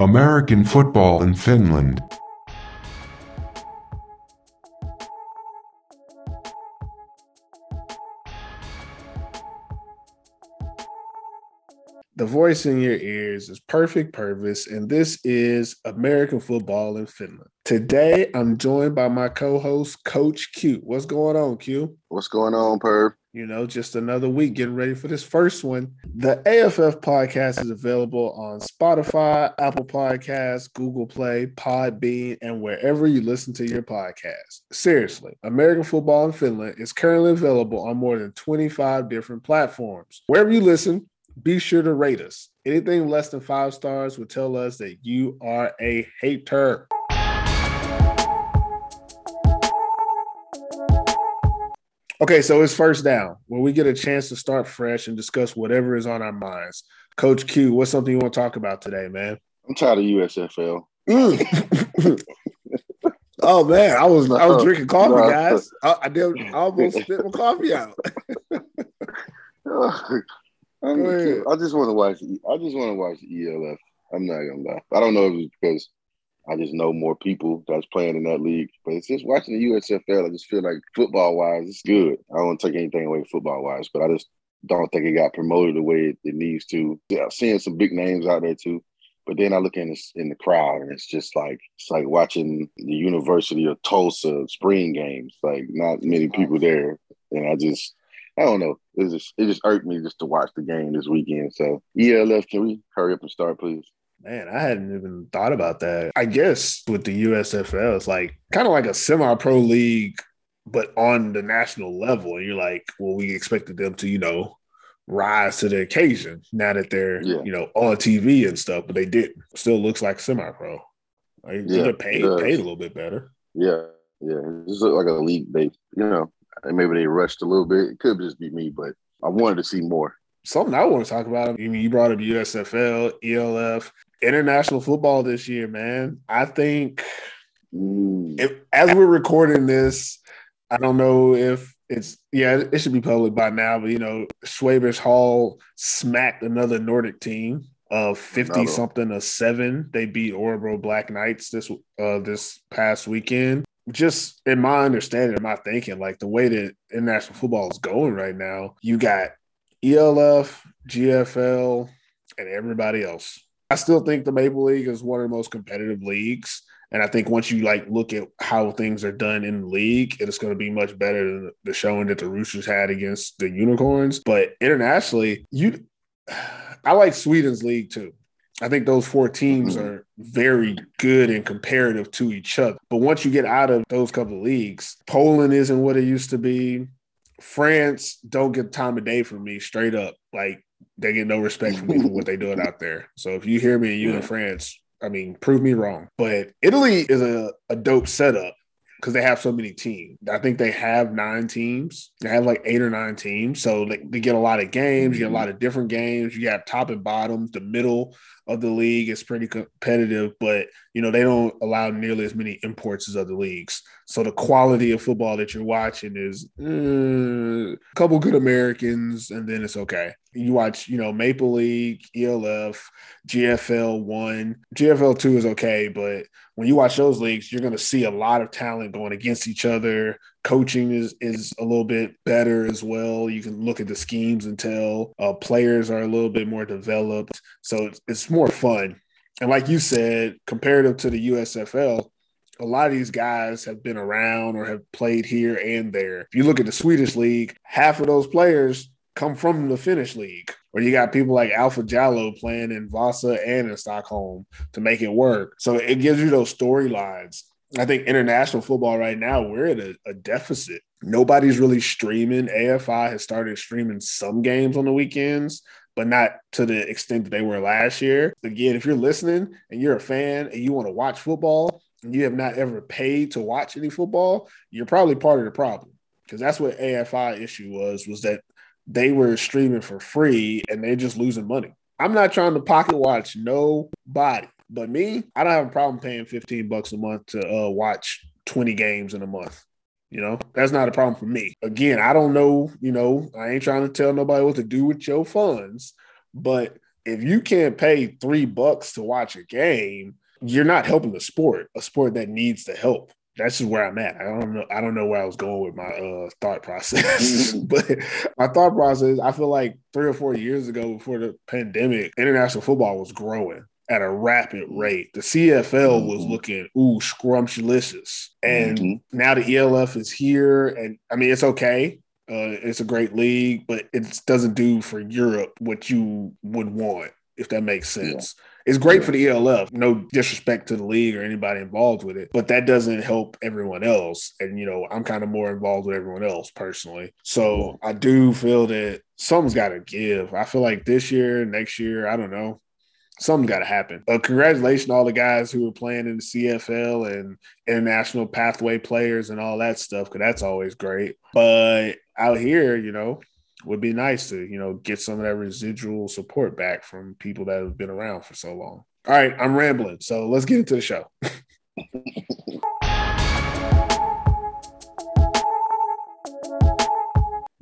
American football in Finland. The voice in your ears is Perfect Purvis, and this is American football in Finland. Today, I'm joined by my co host, Coach Q. What's going on, Q? What's going on, Perv? You know, just another week getting ready for this first one. The AFF podcast is available on Spotify, Apple Podcasts, Google Play, Podbean, and wherever you listen to your podcast. Seriously, American football in Finland is currently available on more than 25 different platforms. Wherever you listen, be sure to rate us. Anything less than five stars would tell us that you are a hater. Okay, so it's first down when we get a chance to start fresh and discuss whatever is on our minds. Coach Q, what's something you want to talk about today, man? I'm tired of USFL. Mm. oh man, I was I was drinking coffee, guys. I, I did I almost spit my coffee out. I just want to watch. I just want to watch the ELF. I'm not gonna lie. I don't know if it's because I just know more people that's playing in that league, but it's just watching the USFL. I just feel like football wise, it's good. I don't take anything away football wise, but I just don't think it got promoted the way it, it needs to. Yeah, seeing some big names out there too. But then I look in the, in the crowd and it's just like it's like watching the University of Tulsa spring games. Like not many people there, and I just I don't know. It just it just irked me just to watch the game this weekend. So ELF, can we hurry up and start, please? Man, I hadn't even thought about that. I guess with the USFL, it's like kind of like a semi-pro league, but on the national level. And you're like, well, we expected them to, you know, rise to the occasion now that they're, yeah. you know, on TV and stuff, but they didn't. Still looks like semi-pro. Like, yeah, they're paid paid a little bit better. Yeah, yeah. This looks like a league based, you know, and maybe they rushed a little bit. It could just be me, but I wanted to see more. Something I want to talk about. I mean, you brought up USFL, ELF, international football this year, man. I think mm. if, as we're recording this, I don't know if it's yeah, it should be public by now, but you know, Schwäbisch Hall smacked another Nordic team of 50 something to seven. They beat Örebro Black Knights this uh this past weekend just in my understanding, in my thinking, like the way that international football is going right now, you got ELF, GFL, and everybody else. I still think the Maple League is one of the most competitive leagues. And I think once you like look at how things are done in the league, it's going to be much better than the showing that the Roosters had against the Unicorns. But internationally, you, I like Sweden's league too. I think those four teams mm-hmm. are very good and comparative to each other. But once you get out of those couple of leagues, Poland isn't what it used to be. France don't get time of day for me straight up. Like they get no respect for me for what they're doing out there. So if you hear me and you in France, I mean, prove me wrong. But Italy is a, a dope setup because they have so many teams. I think they have nine teams. They have like eight or nine teams. So they, they get a lot of games. You get a lot of different games. You have top and bottoms. The middle of the league is pretty competitive, but you know they don't allow nearly as many imports as other leagues. So the quality of football that you're watching is uh, a couple good Americans, and then it's okay. You watch, you know, Maple League, ELF, GFL one, GFL two is okay, but when you watch those leagues, you're going to see a lot of talent going against each other. Coaching is is a little bit better as well. You can look at the schemes and tell uh, players are a little bit more developed, so it's, it's more fun. And like you said, comparative to the USFL, a lot of these guys have been around or have played here and there. If you look at the Swedish league, half of those players come from the Finnish league. Or you got people like Alpha Jallo playing in Vasa and in Stockholm to make it work. So it gives you those storylines. I think international football right now, we're at a, a deficit. Nobody's really streaming. AFI has started streaming some games on the weekends, but not to the extent that they were last year. Again, if you're listening and you're a fan and you want to watch football and you have not ever paid to watch any football, you're probably part of the problem because that's what AFI issue was was that they were streaming for free and they're just losing money. I'm not trying to pocket watch nobody, but me, I don't have a problem paying 15 bucks a month to uh, watch 20 games in a month. You know, that's not a problem for me. Again, I don't know, you know, I ain't trying to tell nobody what to do with your funds, but if you can't pay three bucks to watch a game, you're not helping the sport, a sport that needs the help. That's just where I'm at. I don't know. I don't know where I was going with my uh, thought process, but my thought process. I feel like three or four years ago, before the pandemic, international football was growing at a rapid rate. The CFL was Mhm. looking ooh scrumptious, and Mhm. now the ELF is here, and I mean it's okay. Uh, it's a great league, but it doesn't do for Europe what you would want, if that makes sense. It's great Yeah. for the ELF, no disrespect to the league or anybody involved with it, but that doesn't help everyone else. And, you know, I'm kind of more involved with everyone else personally. So I do feel that something's got to give. I feel like this year, next year, I don't know, something's got to happen. Uh, congratulations all the guys who are playing in the CFL and international pathway players and all that stuff, because that's always great. But out here, you know, would be nice to, you know, get some of that residual support back from people that have been around for so long. All right, I'm rambling. So let's get into the show.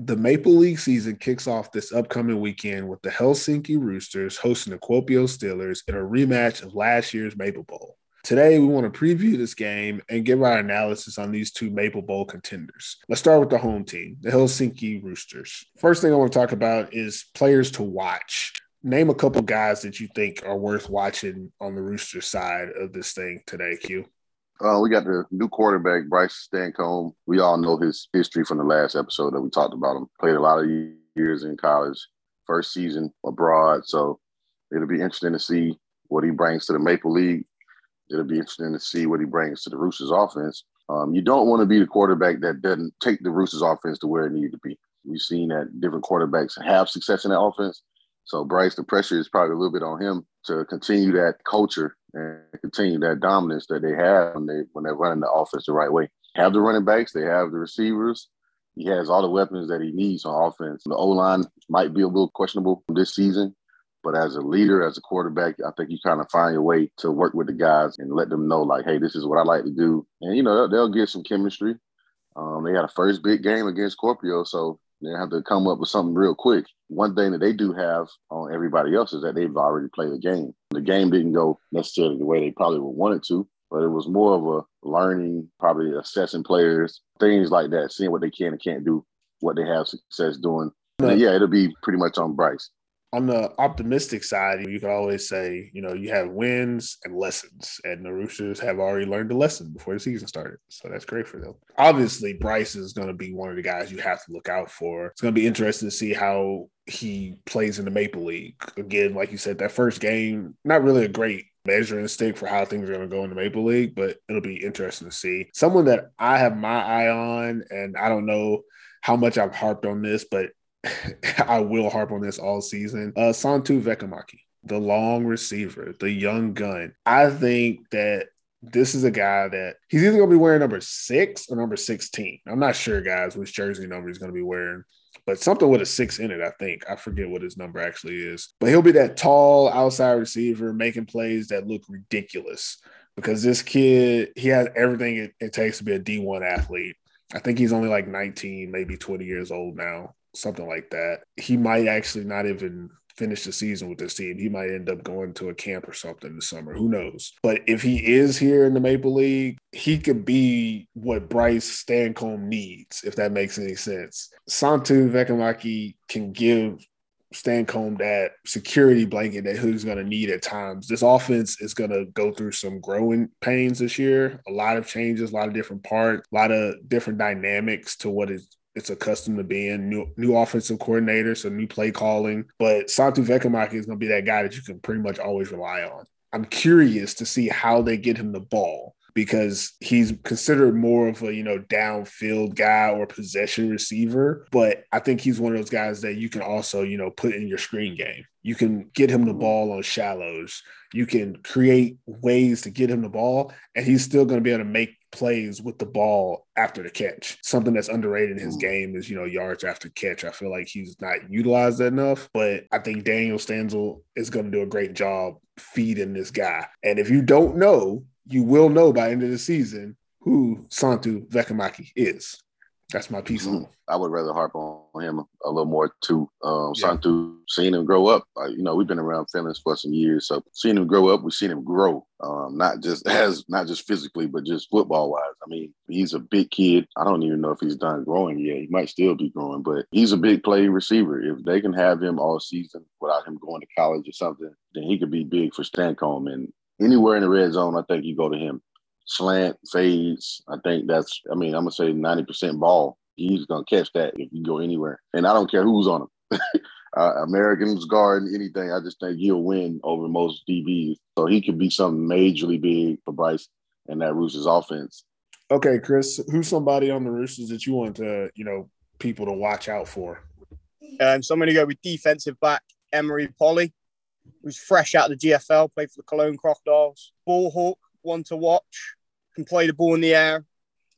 The Maple League season kicks off this upcoming weekend with the Helsinki Roosters hosting the Kuopio Steelers in a rematch of last year's Maple Bowl. Today, we want to preview this game and give our analysis on these two Maple Bowl contenders. Let's start with the home team, the Helsinki Roosters. First thing I want to talk about is players to watch. Name a couple guys that you think are worth watching on the Rooster side of this thing today, Q. Uh, we got the new quarterback, Bryce Stancomb. We all know his history from the last episode that we talked about him. Played a lot of years in college, first season abroad. So it'll be interesting to see what he brings to the Maple League. It'll be interesting to see what he brings to the Roosters offense. Um, you don't want to be the quarterback that doesn't take the Roosters offense to where it needed to be. We've seen that different quarterbacks have success in that offense. So Bryce, the pressure is probably a little bit on him to continue that culture and continue that dominance that they have when they when they're running the offense the right way. Have the running backs, they have the receivers. He has all the weapons that he needs on offense. The O line might be a little questionable this season, but as a leader, as a quarterback, I think you kind of find your way to work with the guys and let them know, like, hey, this is what I like to do. And, you know, they'll, they'll get some chemistry. Um, they got a first big game against Kuopio, so they have to come up with something real quick. One thing that they do have on everybody else is that they've already played the game. The game didn't go necessarily the way they probably would want it to, but it was more of a learning, probably assessing players, things like that, seeing what they can and can't do, what they have success doing. And yeah, it'll be pretty much on Bryce. On the optimistic side, you could always say, you know, you have wins and lessons, and the Roosters have already learned the lesson before the season started. So that's great for them. Obviously, Bryce is going to be one of the guys you have to look out for. It's going to be interesting to see how he plays in the Maple League. Again, like you said, that first game, not really a great measuring stick for how things are going to go in the Maple League, but it'll be interesting to see. Someone that I have my eye on, and I don't know how much I've harped on this, but I will harp on this all season. Uh, Santu Vekamaki, the long receiver, the young gun. I think that this is a guy that he's either going to be wearing number six or number 16. I'm not sure, guys, which jersey number he's going to be wearing, but something with a six in it, I think. I forget what his number actually is. But he'll be that tall outside receiver making plays that look ridiculous because this kid, he has everything it, it takes to be a D1 athlete. I think he's only like 19, maybe 20 years old now something like that. He might actually not even finish the season with this team. He might end up going to a camp or something this summer. Who knows? But if he is here in the Maple League, he could be what Bryce Stancomb needs, if that makes any sense. Santu Vekamaki can give Stancomb that security blanket that he's going to need at times. This offense is going to go through some growing pains this year. A lot of changes, a lot of different parts, a lot of different dynamics to what it's accustomed to being new new offensive coordinator, so new play calling. But Santu Vekamaki is going to be that guy that you can pretty much always rely on. I'm curious to see how they get him the ball because he's considered more of a you know downfield guy or possession receiver but i think he's one of those guys that you can also you know put in your screen game you can get him the mm-hmm. ball on shallows you can create ways to get him the ball and he's still going to be able to make plays with the ball after the catch. Something that's underrated in his mm. game is you know yards after catch. I feel like he's not utilized enough but i think daniel stanzel is going to do a great job feeding this guy. And if you don't know you will know by end of the season who Santu Vekamaki is. That's my piece on. I would rather harp on him a little more too. Um, yeah. Santu, seeing him grow up, uh, you know, we've been around Finland for some years, so seeing him grow up, we've seen him grow. Um, not just as not just physically, but just football wise. I mean, he's a big kid. I don't even know if he's done growing yet. He might still be growing, but he's a big play receiver. If they can have him all season without him going to college or something, then he could be big for Stancomb. And anywhere in the red zone, I think you go to him slant, fades. I think that's, I mean, I'm going to say 90% ball. He's going to catch that if you go anywhere. And I don't care who's on him. uh, Americans guard anything. I just think he'll win over most DBs. So he could be something majorly big for Bryce and that Roosters offense. Okay, Chris, who's somebody on the Roosters that you want to, you know, people to watch out for? Um, so I'm going to go with defensive back Emery Polly, who's fresh out of the GFL, played for the Cologne Crocodiles. Ball hawk, one to watch, can play the ball in the air,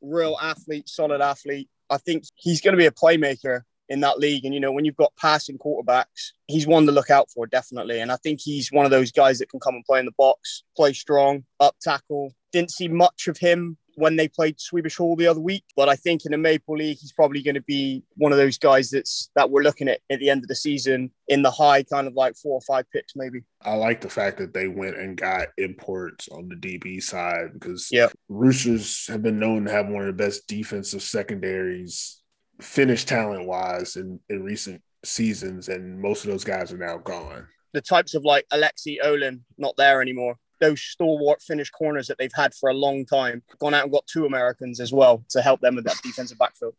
real athlete, solid athlete. I think he's going to be a playmaker in that league. And, you know, when you've got passing quarterbacks, he's one to look out for, definitely. And I think he's one of those guys that can come and play in the box, play strong, up tackle. Didn't see much of him when they played Schwäbisch Hall the other week. But I think in the Maple League, he's probably going to be one of those guys that's that we're looking at at the end of the season in the high kind of like four or five picks, maybe. I like the fact that they went and got imports on the DB side because yeah. Roosters have been known to have one of the best defensive secondaries, finish talent wise, in, in recent seasons, and most of those guys are now gone. The types of like Alexi Olin not there anymore those stalwart Finnish corners that they've had for a long time. Gone out and got two Americans as well to help them with that defensive backfield.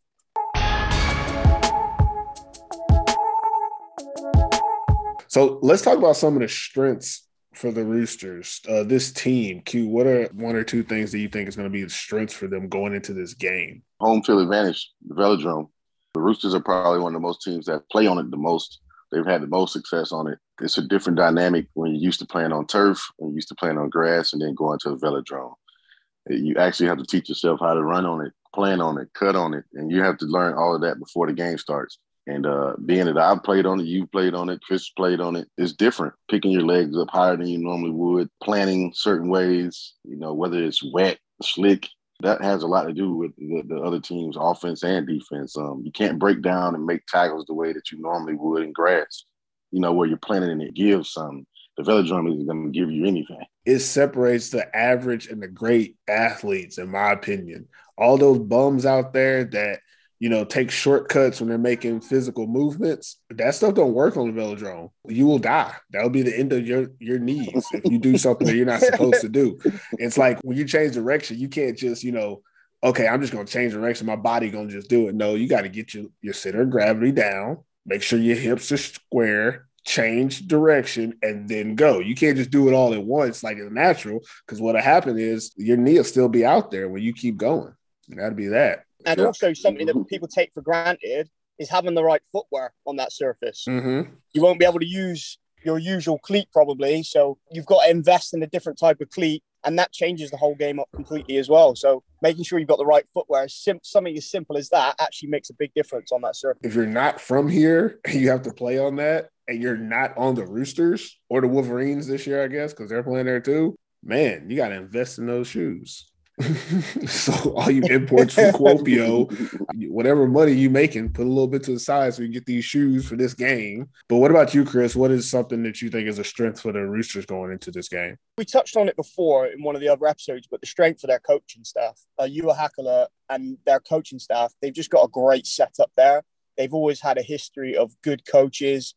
So let's talk about some of the strengths for the Roosters. Uh, this team, Q, what are one or two things that you think is going to be the strengths for them going into this game? Home field advantage, the velodrome. The Roosters are probably one of the most teams that play on it the most. They've had the most success on it. It's a different dynamic when you're used to playing on turf, you're used to playing on grass, and then going to the velodrome. You actually have to teach yourself how to run on it, plan on it, cut on it, and you have to learn all of that before the game starts. And uh, being that I've played on it, you've played on it, Chris played on it, it's different. Picking your legs up higher than you normally would, planning certain ways, you know, whether it's wet, slick, that has a lot to do with the, the, other team's offense and defense. Um, you can't break down and make tackles the way that you normally would in grass. You know where you're planting and it gives some. The velodrome isn't going to give you anything. It separates the average and the great athletes, in my opinion. All those bums out there that you know, take shortcuts when they're making physical movements. That stuff don't work on the velodrome. You will die. That'll be the end of your your knees if you do something that you're not supposed to do. It's like when you change direction, you can't just, you know, okay, I'm just gonna change direction. My body gonna just do it. No, you got to get your, your center of gravity down, make sure your hips are square, change direction, and then go. You can't just do it all at once like it's natural, because what'll happen is your knee will still be out there when you keep going. That'd be that. And yeah. also something that people take for granted is having the right footwear on that surface. Mm-hmm. You won't be able to use your usual cleat probably, so you've got to invest in a different type of cleat, and that changes the whole game up completely as well. So making sure you've got the right footwear, sim- something as simple as that, actually makes a big difference on that surface. If you're not from here, you have to play on that, and you're not on the Roosters or the Wolverines this year, I guess, because they're playing there too. Man, you got to invest in those shoes. so all you imports from Kuopio, whatever money you making, put a little bit to the side so you get these shoes for this game. But what about you, Chris? What is something that you think is a strength for the Roosters going into this game? We touched on it before in one of the other episodes, but the strength of their coaching staff, uh, Juha Hakala and their coaching staff, they've just got a great setup there. They've always had a history of good coaches.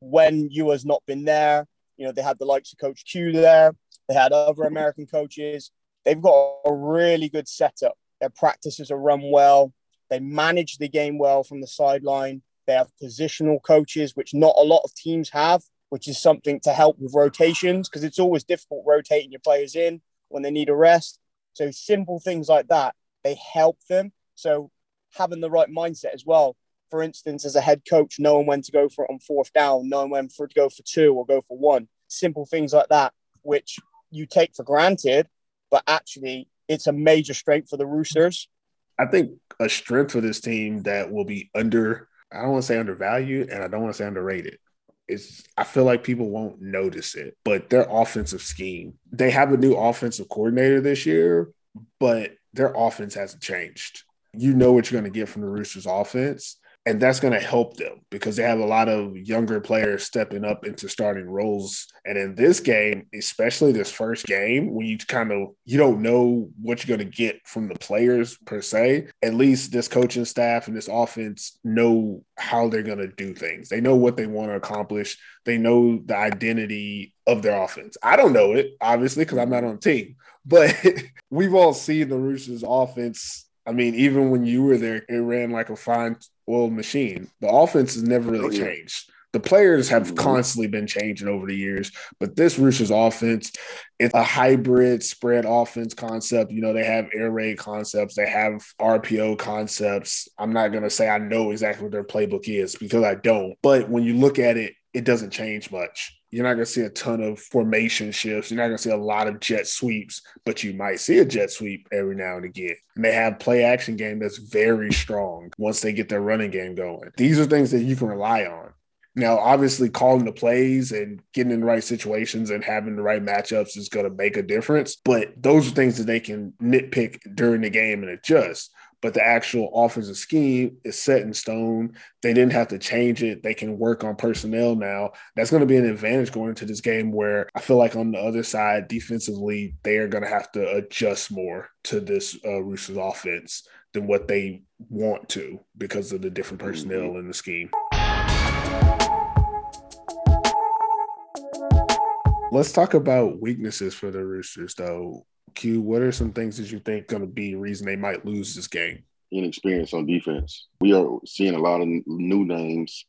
When you Juha's not been there, you know, they had the likes of Coach Q there. They had other American coaches they've got a really good setup. Their practices are run well. They manage the game well from the sideline. They have positional coaches, which not a lot of teams have, which is something to help with rotations because it's always difficult rotating your players in when they need a rest. So simple things like that, they help them. So having the right mindset as well. For instance, as a head coach, knowing when to go for it on fourth down, knowing when for to go for two or go for one, simple things like that, which you take for granted but actually it's a major strength for the Roosters. I think a strength for this team that will be under, I don't want to say undervalued and I don't want to say underrated. It's, I feel like people won't notice it, but their offensive scheme. They have a new offensive coordinator this year, but their offense hasn't changed. you know what you're going to get from the Roosters offense. And that's going to help them because they have a lot of younger players stepping up into starting roles. And in this game, especially this first game, when you kind of you don't know what you're going to get from the players per se, at least this coaching staff and this offense know how they're going to do things. They know what they want to accomplish. They know the identity of their offense. I don't know it, obviously, because I'm not on the team, but we've all seen the Roosters offense I mean, even when you were there, it ran like a fine oiled machine. The offense has never really Oh, changed. The players have Mhm. constantly been changing over the years, but this Roosters offense, it's a hybrid spread offense concept. You know, they have air raid concepts, they have RPO concepts. I'm not going to say I know exactly what their playbook is because I don't, but when you look at it, it doesn't change much. You're not going to see a ton of formation shifts. You're not going to see a lot of jet sweeps, but you might see a jet sweep every now and again. And they have play action game that's very strong once they get their running game going. These are things that you can rely on. Now, obviously, calling the plays and getting in the right situations and having the right matchups is going to make a difference. But those are things that they can nitpick during the game and adjust. But the actual offensive scheme is set in stone. They didn't have to change it. They can work on personnel now. That's going to be an advantage going into this game where I feel like on the other side, defensively, they are going to have to adjust more to this uh, Roosters offense than what they want to because of the different personnel in the scheme. Let's talk about weaknesses for the Roosters, though. Q, what are some things that you think going to be the reason they might lose this game? inexperience on defense. We are seeing a lot of new names,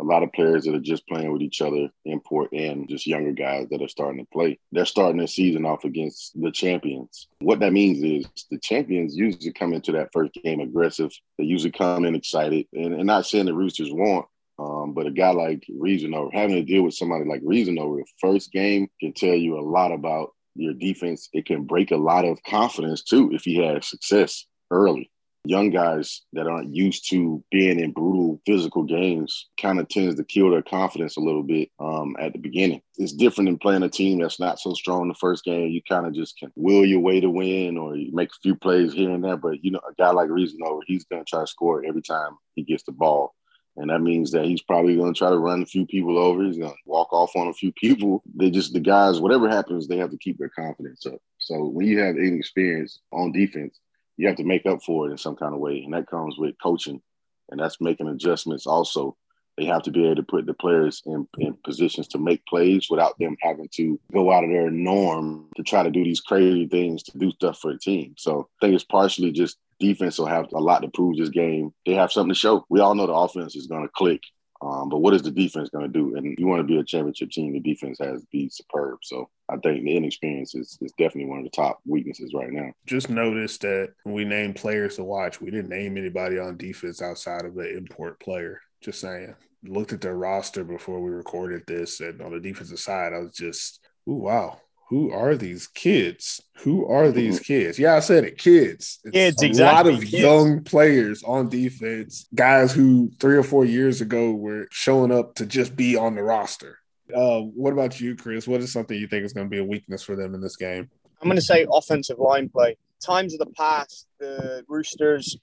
a lot of players that are just playing with each other, import and just younger guys that are starting to play. They're starting their season off against the champions. What that means is the champions usually come into that first game aggressive. They usually come in excited, and, and not saying the Roosters won't. Um, but a guy like Reasonover having to deal with somebody like Reasonover the first game can tell you a lot about your defense. It can break a lot of confidence too if he has success early young guys that aren't used to being in brutal physical games kind of tends to kill their confidence a little bit um, at the beginning. It's different than playing a team that's not so strong the first game. You kind of just can will your way to win or you make a few plays here and there. But, you know, a guy like Reasonover, he's going to try to score every time he gets the ball. And that means that he's probably going to try to run a few people over. He's going to walk off on a few people. They just, the guys, whatever happens, they have to keep their confidence up. So when you have inexperience on defense, you have to make up for it in some kind of way. And that comes with coaching. And that's making adjustments also. They have to be able to put the players in, in positions to make plays without them having to go out of their norm to try to do these crazy things to do stuff for the team. So I think it's partially just defense will have a lot to prove this game. They have something to show. We all know the offense is going to click. Um, but what is the defense going to do? And you want to be a championship team, the defense has to be superb. So I think the inexperience is, is definitely one of the top weaknesses right now. Just noticed that we named players to watch, we didn't name anybody on defense outside of the import player. Just saying. Looked at their roster before we recorded this, and on the defensive side, I was just, ooh, wow. Who are these kids? Who are these kids? Yeah, I said it, kids. It's Kids, a exactly, lot of kids. young players on defense, guys who three or four years ago were showing up to just be on the roster. Uh, what about you, Chris? What is something you think is going to be a weakness for them in this game? I'm going to say offensive line play. Times of the past, the Roosters,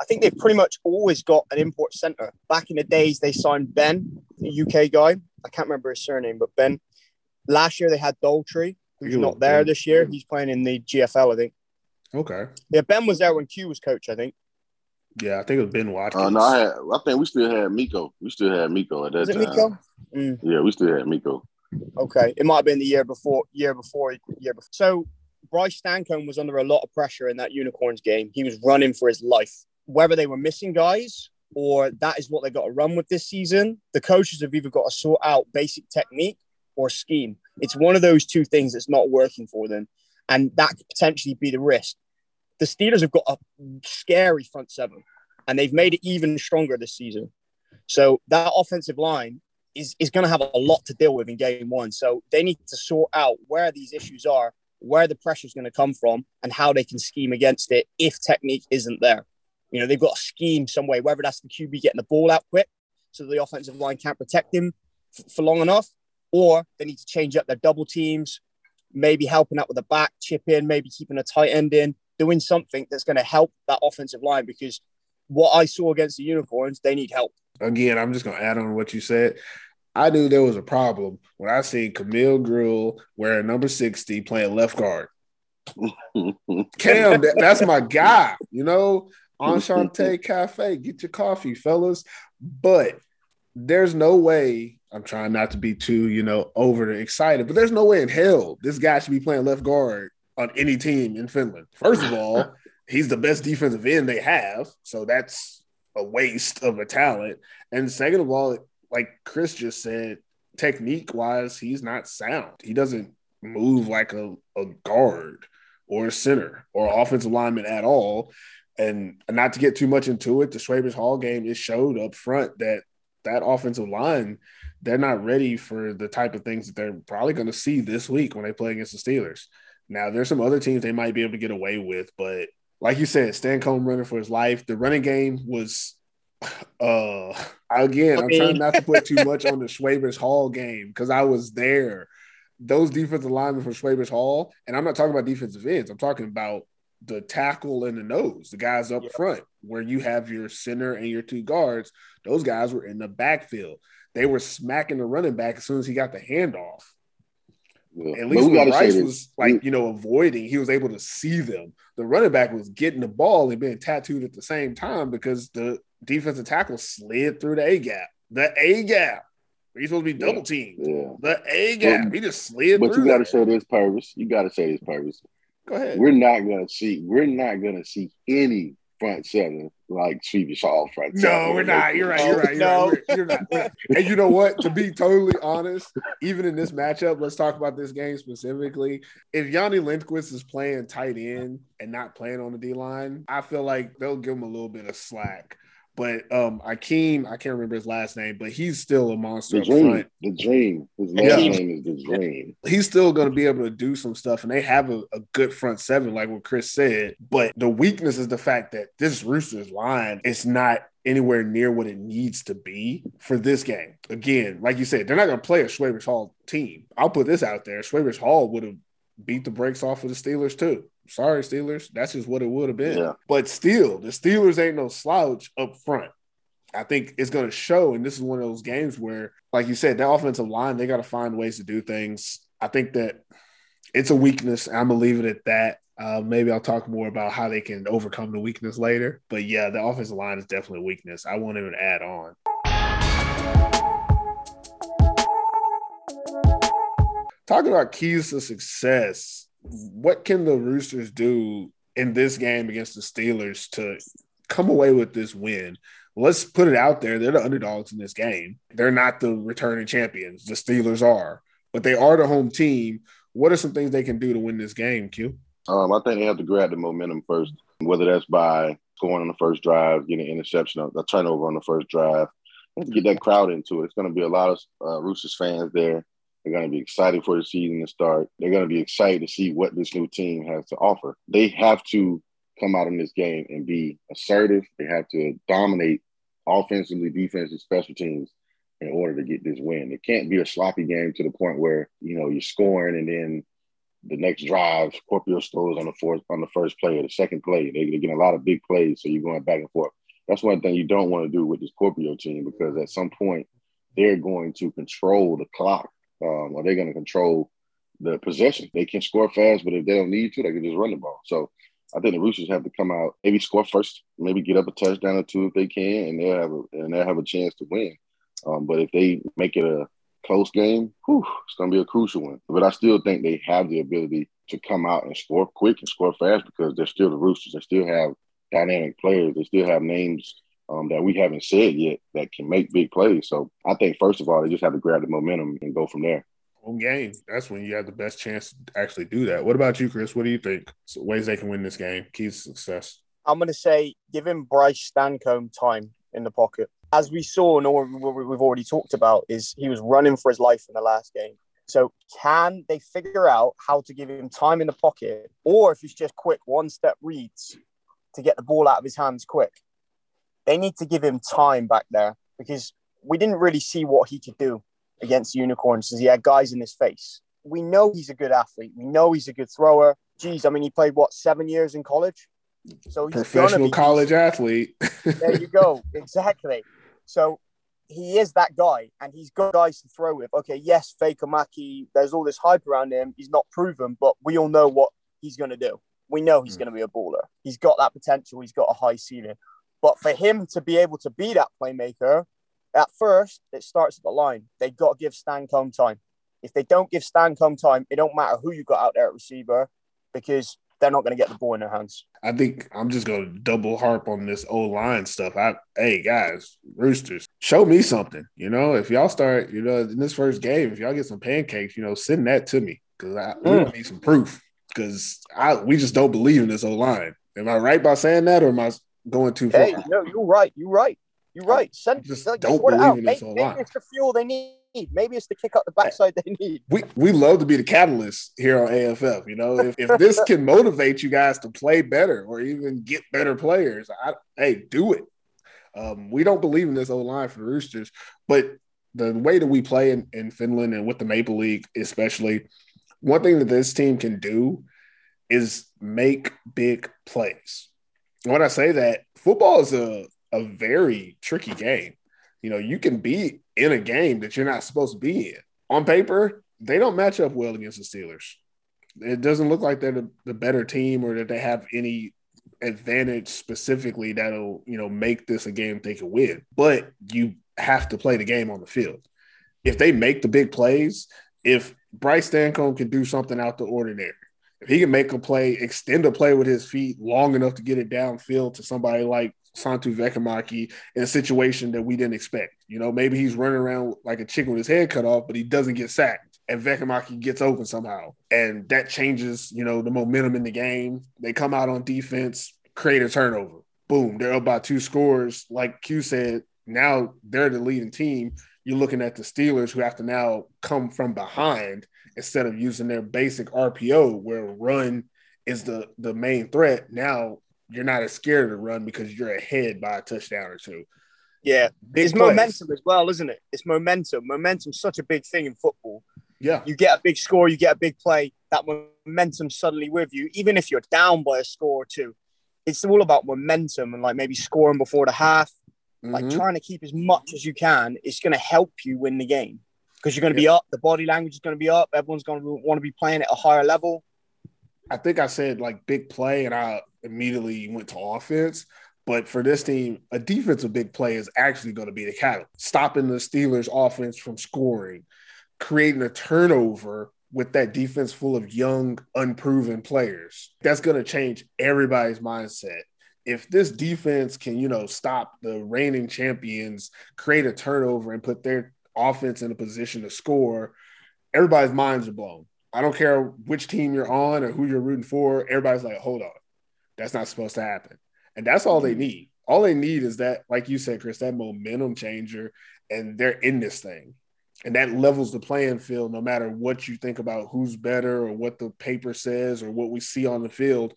I think they've pretty much always got an import center. Back in the days, they signed Ben, the UK guy. I can't remember his surname, but Ben. Last year, they had Daltrey, who's You- not there this year. He's playing in the GFL, I think. Okay. Yeah, Ben was there when Q was coach, I think. Yeah, I think it was Ben Watkins. Uh, no, I, had, I think we still had Miko. We still had Miko at that Was it time. Miko? Mm, Yeah, we still had Miko. okay. It might have been the year before, year before, year before. So Bryce Stancomb was under a lot of pressure in that Unicorns game. He was running for his life. Whether they were missing guys or that is what they got to run with this season, the coaches have either got to sort out basic technique or scheme. It's one of those two things that's not working for them. And that could potentially be the risk. The Steelers have got a scary front seven, and they've made it even stronger this season. So that offensive line is, is going to have a lot to deal with in game one. So they need to sort out where these issues are, where the pressure is going to come from, and how they can scheme against it if technique isn't there. You know, they've got a scheme some way, whether that's the QB getting the ball out quick so the offensive line can't protect him f- for long enough, or they need to change up their double teams, maybe helping out with the back, chip in, maybe keeping a tight end in. doing something that's going to help that offensive line because what I saw against the Unicorns, they need help. Again, I'm just going to add on what you said. I knew there was a problem when I seen Camille Grill wearing number 60 playing left guard. Cam, that, that's my guy, you know. Enchante Cafe, get your coffee, fellas. But there's no way. I'm trying not to be too, you know, over excited, but there's no way in hell this guy should be playing left guard on any team in Finland. First of all, he's the best defensive end they have, so that's a waste of a talent. And second of all, like Chris just said, technique wise, he's not sound. He doesn't move like a, a guard or a center or offensive lineman at all. And not to get too much into it, the Schwäbisch Hall game, it showed up front that that offensive line, they're not ready for the type of things that they're probably going to see this week when they play against the Steelers. Now, there's some other teams they might be able to get away with, but like you said, Stancomb running for his life. The running game was, uh, again, I'm trying not to put too much on the Schwäbisch Hall game because I was there. Those defensive linemen for Schwäbisch Hall, and I'm not talking about defensive ends, I'm talking about the tackle and the nose, the guys up front, where you have your center and your two guards. Those guys were in the backfield. They were smacking the running back as soon as he got the handoff. Yeah. At least when Bryce was like, you know, avoiding, he was able to see them. The running back was getting the ball and being tattooed at the same time because the defensive tackle slid through the A gap. The A gap. He's supposed to be double teamed. Yeah. The A gap. he just slid through. but you got to say this, Purvis. You got to say this, Purvis. Go ahead. We're not gonna see. We're not gonna see any front seven like Stevie Shaw front. No, we're not. You're right. You're right. You're no. right. You're not. and you know what? To be totally honest, even in this matchup, let's talk about this game specifically. If Yanni Lindquist is playing tight end and not playing on the D line, I feel like they'll give him a little bit of slack. But um Akeem, I can't remember his last name, but he's still a monster the dream, front. The dream. His last yeah. name is the dream. He's still gonna be able to do some stuff, and they have a, a, good front seven, like what Chris said. But the weakness is the fact that this Roosters line is not anywhere near what it needs to be for this game. Again, like you said, they're not gonna play a Schwäbisch Hall team. I'll put this out there. Schwäbisch Hall would have beat the brakes off of the Steelers too. Sorry, Steelers. That's just what it would have been. Yeah. But still, the Steelers ain't no slouch up front. I think it's going to show. And this is one of those games where, like you said, the offensive line, they got to find ways to do things. I think that it's a weakness. I'm going to leave it at that. Uh, maybe I'll talk more about how they can overcome the weakness later. But yeah, the offensive line is definitely a weakness. I won't even add on. Talking about keys to success, what can the Roosters do in this game against the Steelers to come away with this win? Let's put it out there. They're the underdogs in this game. They're not the returning champions. The Steelers are, but they are the home team. What are some things they can do to win this game, Q? Um, I think they have to grab the momentum first, whether that's by scoring on the first drive, getting an interception, a turnover on the first drive. get that crowd into it. It's going to be a lot of uh, Roosters fans there. They're going to be excited for the season to start. They're going to be excited to see what this new team has to offer. They have to come out in this game and be assertive. They have to dominate offensively, defensively, special teams in order to get this win. It can't be a sloppy game to the point where you know you're scoring and then the next drive, Kuopio throws on the fourth on the first play or the second play. They, they get a lot of big plays, so you're going back and forth. That's one thing you don't want to do with this Kuopio team because at some point they're going to control the clock um, are they going to control the possession? They can score fast, but if they don't need to, they can just run the ball. So I think the Roosters have to come out, maybe score first, maybe get up a touchdown or two if they can, and they'll have a and they'll have a chance to win. Um, but if they make it a close game, whew, it's going to be a crucial one. But I still think they have the ability to come out and score quick and score fast because they're still the Roosters. They still have dynamic players. They still have names um, that we haven't said yet that can make big plays. So I think first of all, they just have to grab the momentum and go from there. Home game. That's when you have the best chance to actually do that. What about you, Chris? What do you think? So ways they can win this game, keys to success. I'm going to say give him Bryce Stancomb time in the pocket. As we saw and all we've already talked about is he was running for his life in the last game. So can they figure out how to give him time in the pocket, or if it's just quick one step reads to get the ball out of his hands quick? They need to give him time back there because we didn't really see what he could do against unicorns as he had guys in his face. We know he's a good athlete. We know he's a good thrower. geez, I mean, he played what seven years in college, so he's Professional be college athlete. there you go. Exactly. So he is that guy, and he's got guys to throw with. Okay, yes, Vekamaki, there's all this hype around him. He's not proven, but we all know what he's going to do. We know he's Mm. going to be a baller. He's got that potential. He's got a high ceiling. But for him to be able to be that playmaker, at first, it starts at the line. They got to give Stancomb time. If they don't give Stancomb time, it don't matter who you got out there at receiver because they're not going to get the ball in their hands. I think I'm just gonna double harp on this old line stuff. I hey guys, Roosters, show me something. You know, if y'all start, you know, in this first game, if y'all get some pancakes, you know, send that to me because I Mm. need some proof. Because I we just don't believe in this old line. Am I right by saying that, or am I going too far? Hey, no, you're right. You're right. You're right. Send, just like, don't believe out. in this Maybe, line. it's the fuel they need. Maybe it's the kick up the backside they need. we we love to be the catalyst here on AFF. You know, if, if this can motivate you guys to play better or even get better players, I, hey, do it. Um, we don't believe in this O line for the Roosters, but the way that we play in, in Finland and with the Maple League, especially, one thing that this team can do is make big plays. When I say that, football is a, a very tricky game. You know, you can be in a game that you're not supposed to be in. On paper, they don't match up well against the Steelers. It doesn't look like they're the, the better team or that they have any advantage specifically that'll, you know, make this a game they can win. But you have to play the game on the field. If they make the big plays, if Bryce Stancomb can do something out the ordinary, if he can make a play, extend a play with his feet long enough to get it downfield to somebody like Santu Vekamaki in a situation that we didn't expect. You know, maybe he's running around like a chicken with his head cut off, but he doesn't get sacked. And Vekamaki gets open somehow. And that changes, you know, the momentum in the game. They come out on defense, create a turnover. Boom, they're up by two scores. Like Q said, now they're the leading team. You're looking at the Steelers who have to now come from behind instead of using their basic RPO where run is the the main threat. Now you're not as scared to run because you're ahead by a touchdown or two. Yeah. Big it's plays. momentum as well, isn't it? It's momentum. Momentum's such a big thing in football. Yeah. You get a big score, you get a big play, that momentum suddenly with you, even if you're down by a score or two. It's all about momentum and like maybe scoring before the half, like Mhm. trying to keep as much as you can. It's going to help you win the game because you're going to be up. The body language is going to be up. Everyone's going to want to be playing at a higher level. I think I said like big play, and I immediately went to offense. But for this team, a defensive big play is actually going to be the catalyst, stopping the Steelers' offense from scoring, creating a turnover with that defense full of young, unproven players. That's going to change everybody's mindset. If this defense can, you know, stop the reigning champions, create a turnover, and put their offense in a position to score, everybody's minds are blown. I don't care which team you're on or who you're rooting for. Everybody's like, hold on, that's not supposed to happen. And that's all they mm-hmm. need. All they need is that, like you said, Chris, that momentum changer, and they're in this thing. And that levels the playing field no matter what you think about who's better or what the paper says or what we see on the field.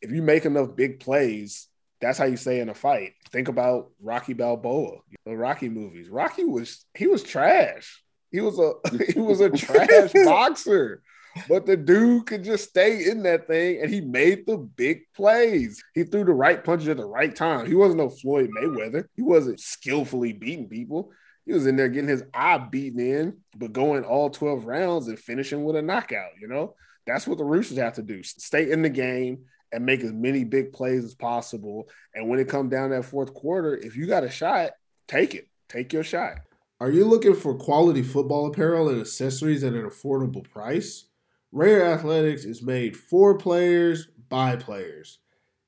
If you make enough big plays, that's how you say in a fight. Think about Rocky Balboa, the Rocky movies. Rocky was he was trash. He was a he was a trash boxer. But the dude could just stay in that thing and he made the big plays. He threw the right punches at the right time. He wasn't no Floyd Mayweather. He wasn't skillfully beating people. He was in there getting his eye beaten in, but going all 12 rounds and finishing with a knockout, you know? That's what the Roosters have to do. Stay in the game and make as many big plays as possible. And when it comes down that fourth quarter, if you got a shot, take it. Take your shot. Are you looking for quality football apparel and accessories at an affordable price? Reyrr Athletics is made for players by players.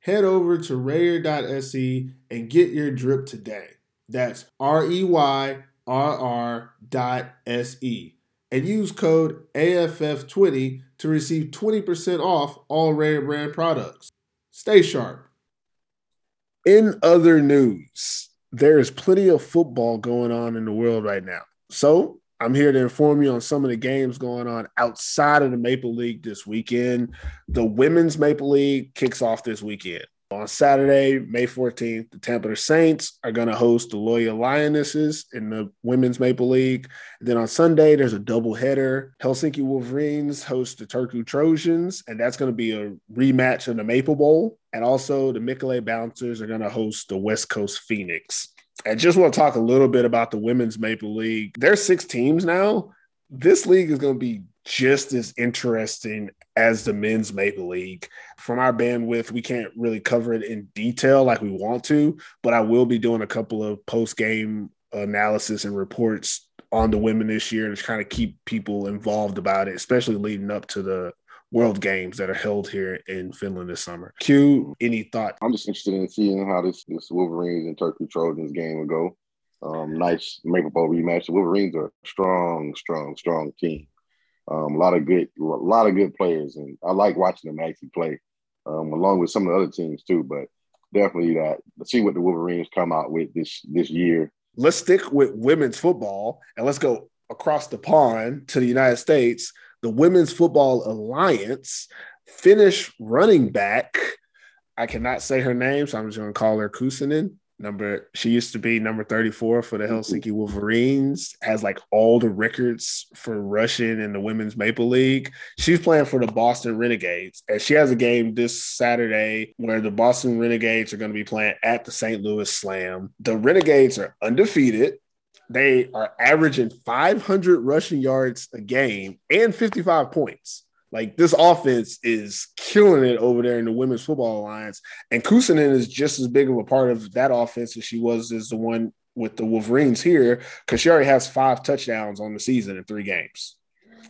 Head over to reyrr.se and get your drip today. That's R E Y R R dot S E. And use code AFF20 to receive 20% off all Reyrr brand products. Stay sharp. In other news, there is plenty of football going on in the world right now. So I'm here to inform you on some of the games going on outside of the Maple League this weekend. The Women's Maple League kicks off this weekend. On Saturday, May 14th, the Tampere Saints are going to host the Loyola Lionesses in the Women's Maple League. And then on Sunday, there's a doubleheader. Helsinki Wolverines host the Turku Trojans, and that's going to be a rematch of the Maple Bowl. And also, the Mikkeli Bouncers are going to host the West Coast Phoenix. I just want to talk a little bit about the Women's Maple League. There's six teams now. This league is going to be just as interesting as the men's Maple League. From our bandwidth, we can't really cover it in detail like we want to, but I will be doing a couple of post game analysis and reports on the women this year to kind of keep people involved about it, especially leading up to the World Games that are held here in Finland this summer. Q, any thought? I'm just interested in seeing how this this Wolverines and Turku Trojans game will go. Um, nice Maple Bowl rematch. The Wolverines are a strong, strong, strong team. Um, a lot of good, a lot of good players, and I like watching them actually play, um, along with some of the other teams too. But definitely that see what the Wolverines come out with this this year. Let's stick with women's football, and let's go across the pond to the United States. The Women's Football Alliance Finnish running back. I cannot say her name, so I'm just going to call her Kuusinen number she used to be number 34 for the mm-hmm. Helsinki Wolverines has like all the records for rushing in the women's maple league she's playing for the Boston Renegades and she has a game this Saturday where the Boston Renegades are going to be playing at the St. Louis Slam the Renegades are undefeated they are averaging 500 rushing yards a game and 55 points like this offense is killing it over there in the Women's Football Alliance. And Kuusinen is just as big of a part of that offense as she was as the one with the Wolverines here, because she already has five touchdowns on the season in three games.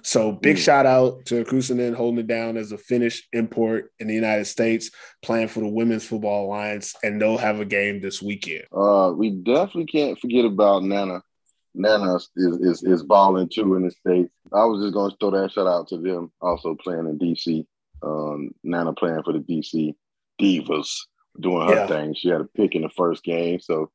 So big mm. shout out to Kuusinen holding it down as a Finnish import in the United States, playing for the Women's Football Alliance, and they'll have a game this weekend. Uh, we definitely can't forget about Nana Nana is, is is balling too in the states. I was just gonna throw that shout out to them also playing in DC. Um, Nana playing for the DC Divas, doing her yeah. thing. She had a pick in the first game, so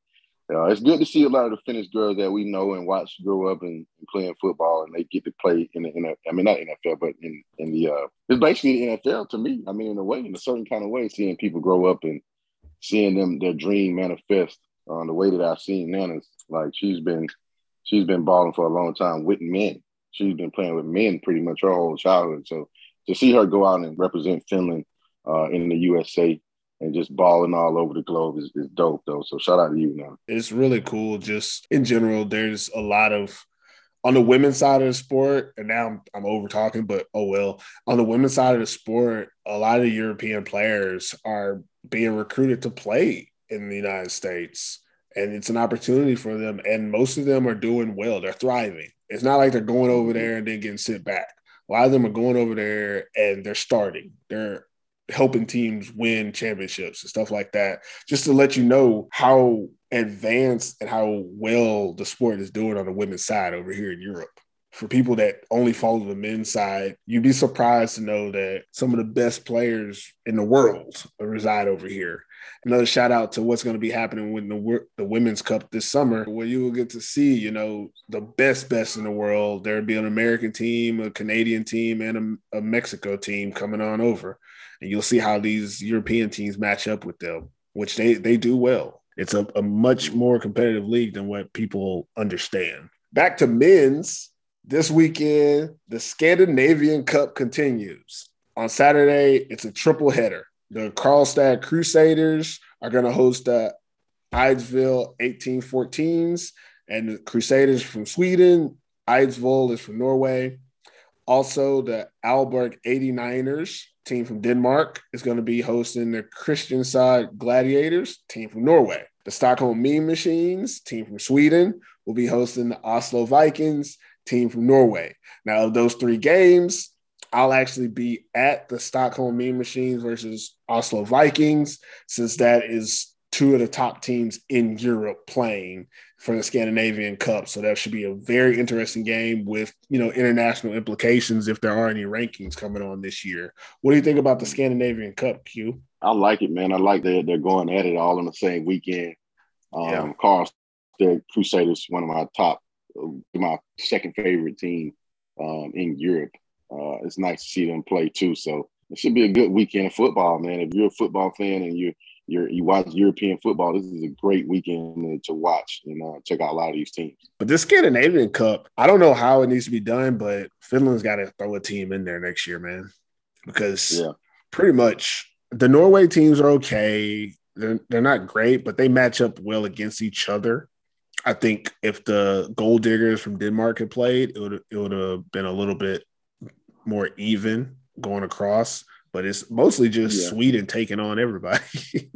uh, it's good to see a lot of the Finnish girls that we know and watch grow up and, and playing football, and they get to play in the, in the I mean not NFL, but in in the uh, it's basically the NFL to me. I mean, in a way, in a certain kind of way, seeing people grow up and seeing them their dream manifest on uh, the way that I've seen Nana's like she's been she's been balling for a long time with men. She's been playing with men pretty much her whole childhood. So to see her go out and represent Finland uh, in the USA and just balling all over the globe is, is dope though. So shout out to you now. It's really cool. Just in general, there's a lot of on the women's side of the sport, and now I'm, I'm over talking, but oh well. On the women's side of the sport, a lot of European players are being recruited to play in the United States and it's an opportunity for them. And most of them are doing well. They're thriving. It's not like they're going over mm-hmm. there and then getting sit back. A lot of them are going over there and they're starting. They're helping teams win championships and stuff like that. Just to let you know how advanced and how well the sport is doing on the women's side over here in Europe. For people that only follow the men's side, you'd be surprised to know that some of the best players in the world reside over here another shout out to what's going to be happening with the the women's cup this summer, where you will get to see, you know, the best best in the world. There'll be an American team, a Canadian team, and a, a Mexico team coming on over, and you'll see how these European teams match up with them, which they they do well. It's a, a much more competitive league than what people understand. Back to men's this weekend, the Scandinavian Cup continues. On Saturday, it's a triple header the Karlstad Crusaders are going to host the Eidsvoll 1814s, and the Crusaders from Sweden. Eidsvoll is from Norway. Also, the Aalborg 89ers team from Denmark is going to be hosting the Kristiansand Gladiators team from Norway. The Stockholm Mean Machines team from Sweden will be hosting the Oslo Vikings team from Norway. Now, of those three games, I'll actually be at the Stockholm Mean Machines versus Oslo Vikings, since that is two of the top teams in Europe playing for the Scandinavian Cup. So that should be a very interesting game with you know international implications if there are any rankings coming on this year. What do you think about the Scandinavian Cup, Q? I like it, man. I like that they're going at it all on the same weekend. Um, yeah. Carl, the Crusaders, one of my top, my second favorite team um, in Europe. Uh, it's nice to see them play too. So it should be a good weekend of football, man. If you're a football fan and you're you're, you watch European football, this is a great weekend to watch and uh, check out a lot of these teams. But this Scandinavian Cup, I don't know how it needs to be done, but Finland's got to throw a team in there next year, man, because Yeah. pretty much the Norway teams are okay. They're they're not great, but they match up well against each other. I think if the gold diggers from Denmark had played, it would it would have been a little bit more even going across. But it's mostly just Yeah. Sweden taking on everybody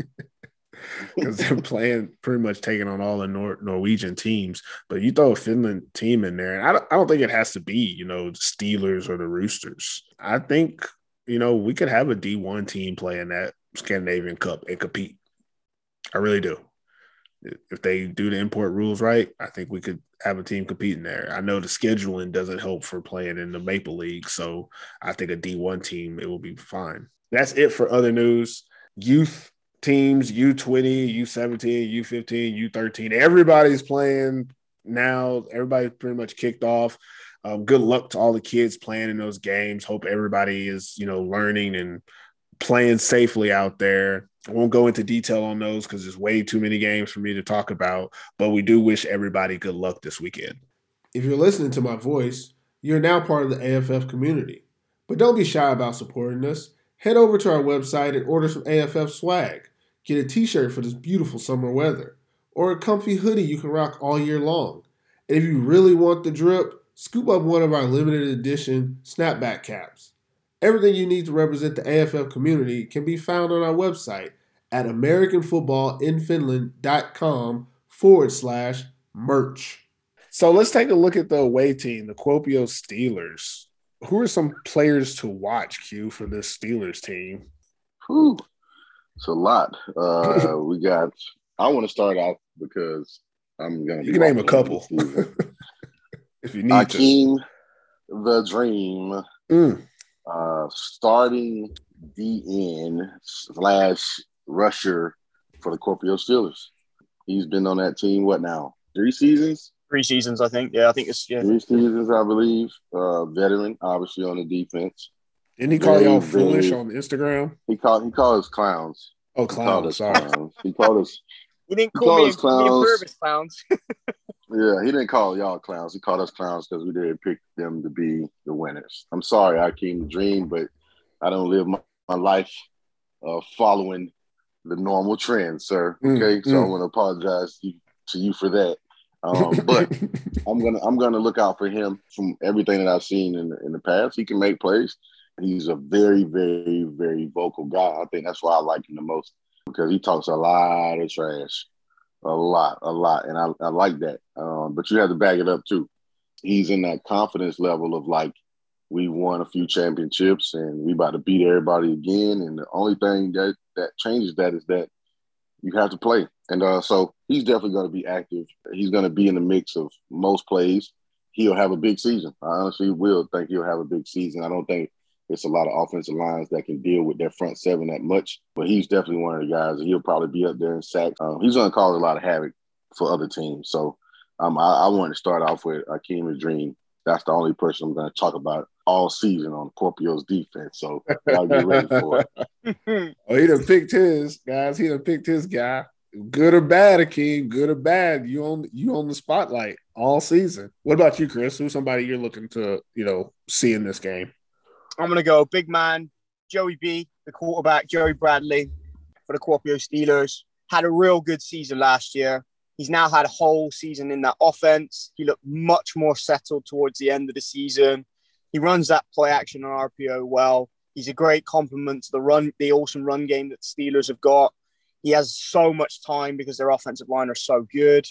because they're playing pretty much taking on all the Nor- Norwegian teams. But you throw a Finland team in there, and I don't, I don't think it has to be you know the Steelers or the Roosters. I think you know we could have a D one team play in that Scandinavian Cup and compete. I really do. If they do the import rules right, I think we could have a team competing there. I know the scheduling doesn't help for playing in the Maple League, so I think a D1 team it will be fine. That's it for other news. Youth teams, U20, U17, U15, U13, everybody's playing now. Everybody's pretty much kicked off. Um, good luck to all the kids playing in those games. Hope everybody is, you know, learning and playing safely out there. I won't go into detail on those because there's way too many games for me to talk about, but we do wish everybody good luck this weekend. If you're listening to my voice, you're now part of the AFF community. But don't be shy about supporting us. Head over to our website and order some AFF swag. Get a t shirt for this beautiful summer weather, or a comfy hoodie you can rock all year long. And if you really want the drip, scoop up one of our limited edition snapback caps. Everything you need to represent the AFF community can be found on our website at AmericanFootballinFinland.com forward slash merch. So let's take a look at the away team, the Kuopio Steelers. Who are some players to watch, Q, for this Steelers team? Whew. It's a lot. Uh, we got. I want to start off because I'm gonna. You can name a couple if you need to. Akeem, the Dream, Mm. Uh, starting DN slash rusher for the Kuopio Steelers. He's been on that team. What now? Three seasons. Three seasons, I think. Yeah, I think it's yeah. Three seasons, I believe. Uh, veteran, obviously on the defense. Didn't he call Very, y'all foolish very- on Instagram? He called. He called us clowns. Oh, He called us Sorry. clowns. He called us. He didn't He call me, called us clowns. Purvis clowns. Yeah, he didn't call y'all clowns. He called us clowns because we didn't pick them to be the winners. I'm sorry, Akeem the Dream, but I don't live my, my life uh, following the normal trend, sir. Mm, Okay, so I mm. want to apologize to, to you for that. Um, but I'm gonna I'm gonna look out for him from everything that I've seen in the, in the past. He can make plays. He's a very very very vocal guy. I think that's why I like him the most because he talks a lot of trash, a lot, a lot, and I, I like that. Um, but you have to back it up too. He's in that confidence level of like we won a few championships and we about to beat everybody again. And the only thing that that changes that is that you have to play. And uh, so he's definitely going to be active. He's going to be in the mix of most plays. He'll have a big season. I honestly will think he'll have a big season. I don't think it's a lot of offensive lines that can deal with their front seven that much, but he's definitely one of the guys. He'll probably be up there in sacks. Um, he's going to cause a lot of havoc for other teams. So um, I, I want to start off with Akeem the Dream. That's the only person I'm going to talk about all season on Kuopio's defense. So y'all get ready for it. Oh, he done picked his guys. He done picked his guy. Good or bad, Akeem. Good or bad. You on you on the spotlight all season. What about you, Chris? Who's somebody you're looking to, you know, see in this game? I'm gonna go big man, Joey B, the quarterback, Joey Bradley for the Kuopio Steelers. Had a real good season last year. He's now had a whole season in that offense. He looked much more settled towards the end of the season. He runs that play action on RPO well. He's a great complement to the run, the awesome run game that the Steelers have got. He has so much time because their offensive line are so good.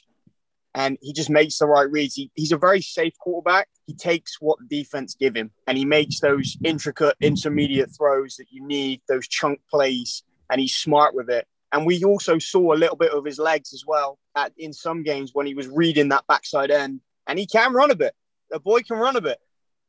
And he just makes the right reads. He, he's a very safe quarterback. He takes what the defense give him and he makes those intricate intermediate throws that you need, those chunk plays, and he's smart with it. And we also saw a little bit of his legs as well at, in some games when he was reading that backside end. And he can run a bit. The boy can run a bit.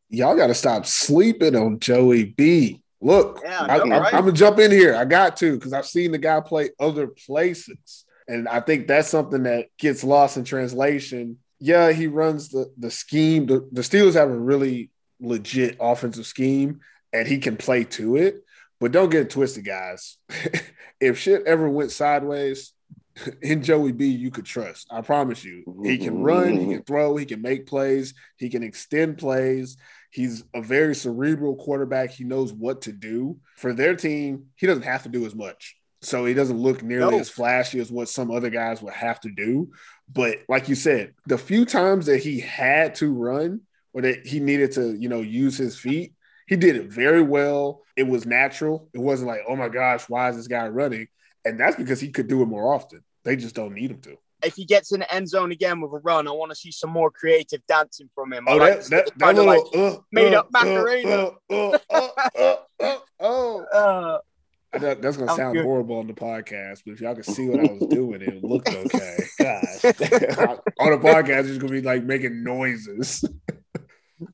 Y'all got to stop sleeping on Joey B. Look, Yeah, I, am right? gonna jump in here. I got to because I've seen the guy play other places, and I think that's something that gets lost in translation. Yeah, he runs the the scheme. The, the Steelers have a really legit offensive scheme, and he can play to it. But don't get twisted, guys. if shit ever went sideways, in Joey B, you could trust. I promise you. He can run, he can throw, he can make plays, he can extend plays. He's a very cerebral quarterback. He knows what to do. For their team, he doesn't have to do as much. So he doesn't look nearly No. as flashy as what some other guys would have to do. But like you said, the few times that he had to run or that he needed to, you know, use his feet, he did it very well. It was natural. It wasn't like, oh my gosh, why is this guy running? And that's because he could do it more often. They just don't need him to. If he gets in the end zone again with a run, I want to see some more creative dancing from him. I Oh, like that that, that little like, uh, made uh, up Macarena. Uh, uh, uh, uh, uh, oh, that's gonna sound horrible on the podcast, but if y'all could see what I was doing, it looked okay. Gosh, on the podcast, it's gonna be like making noises.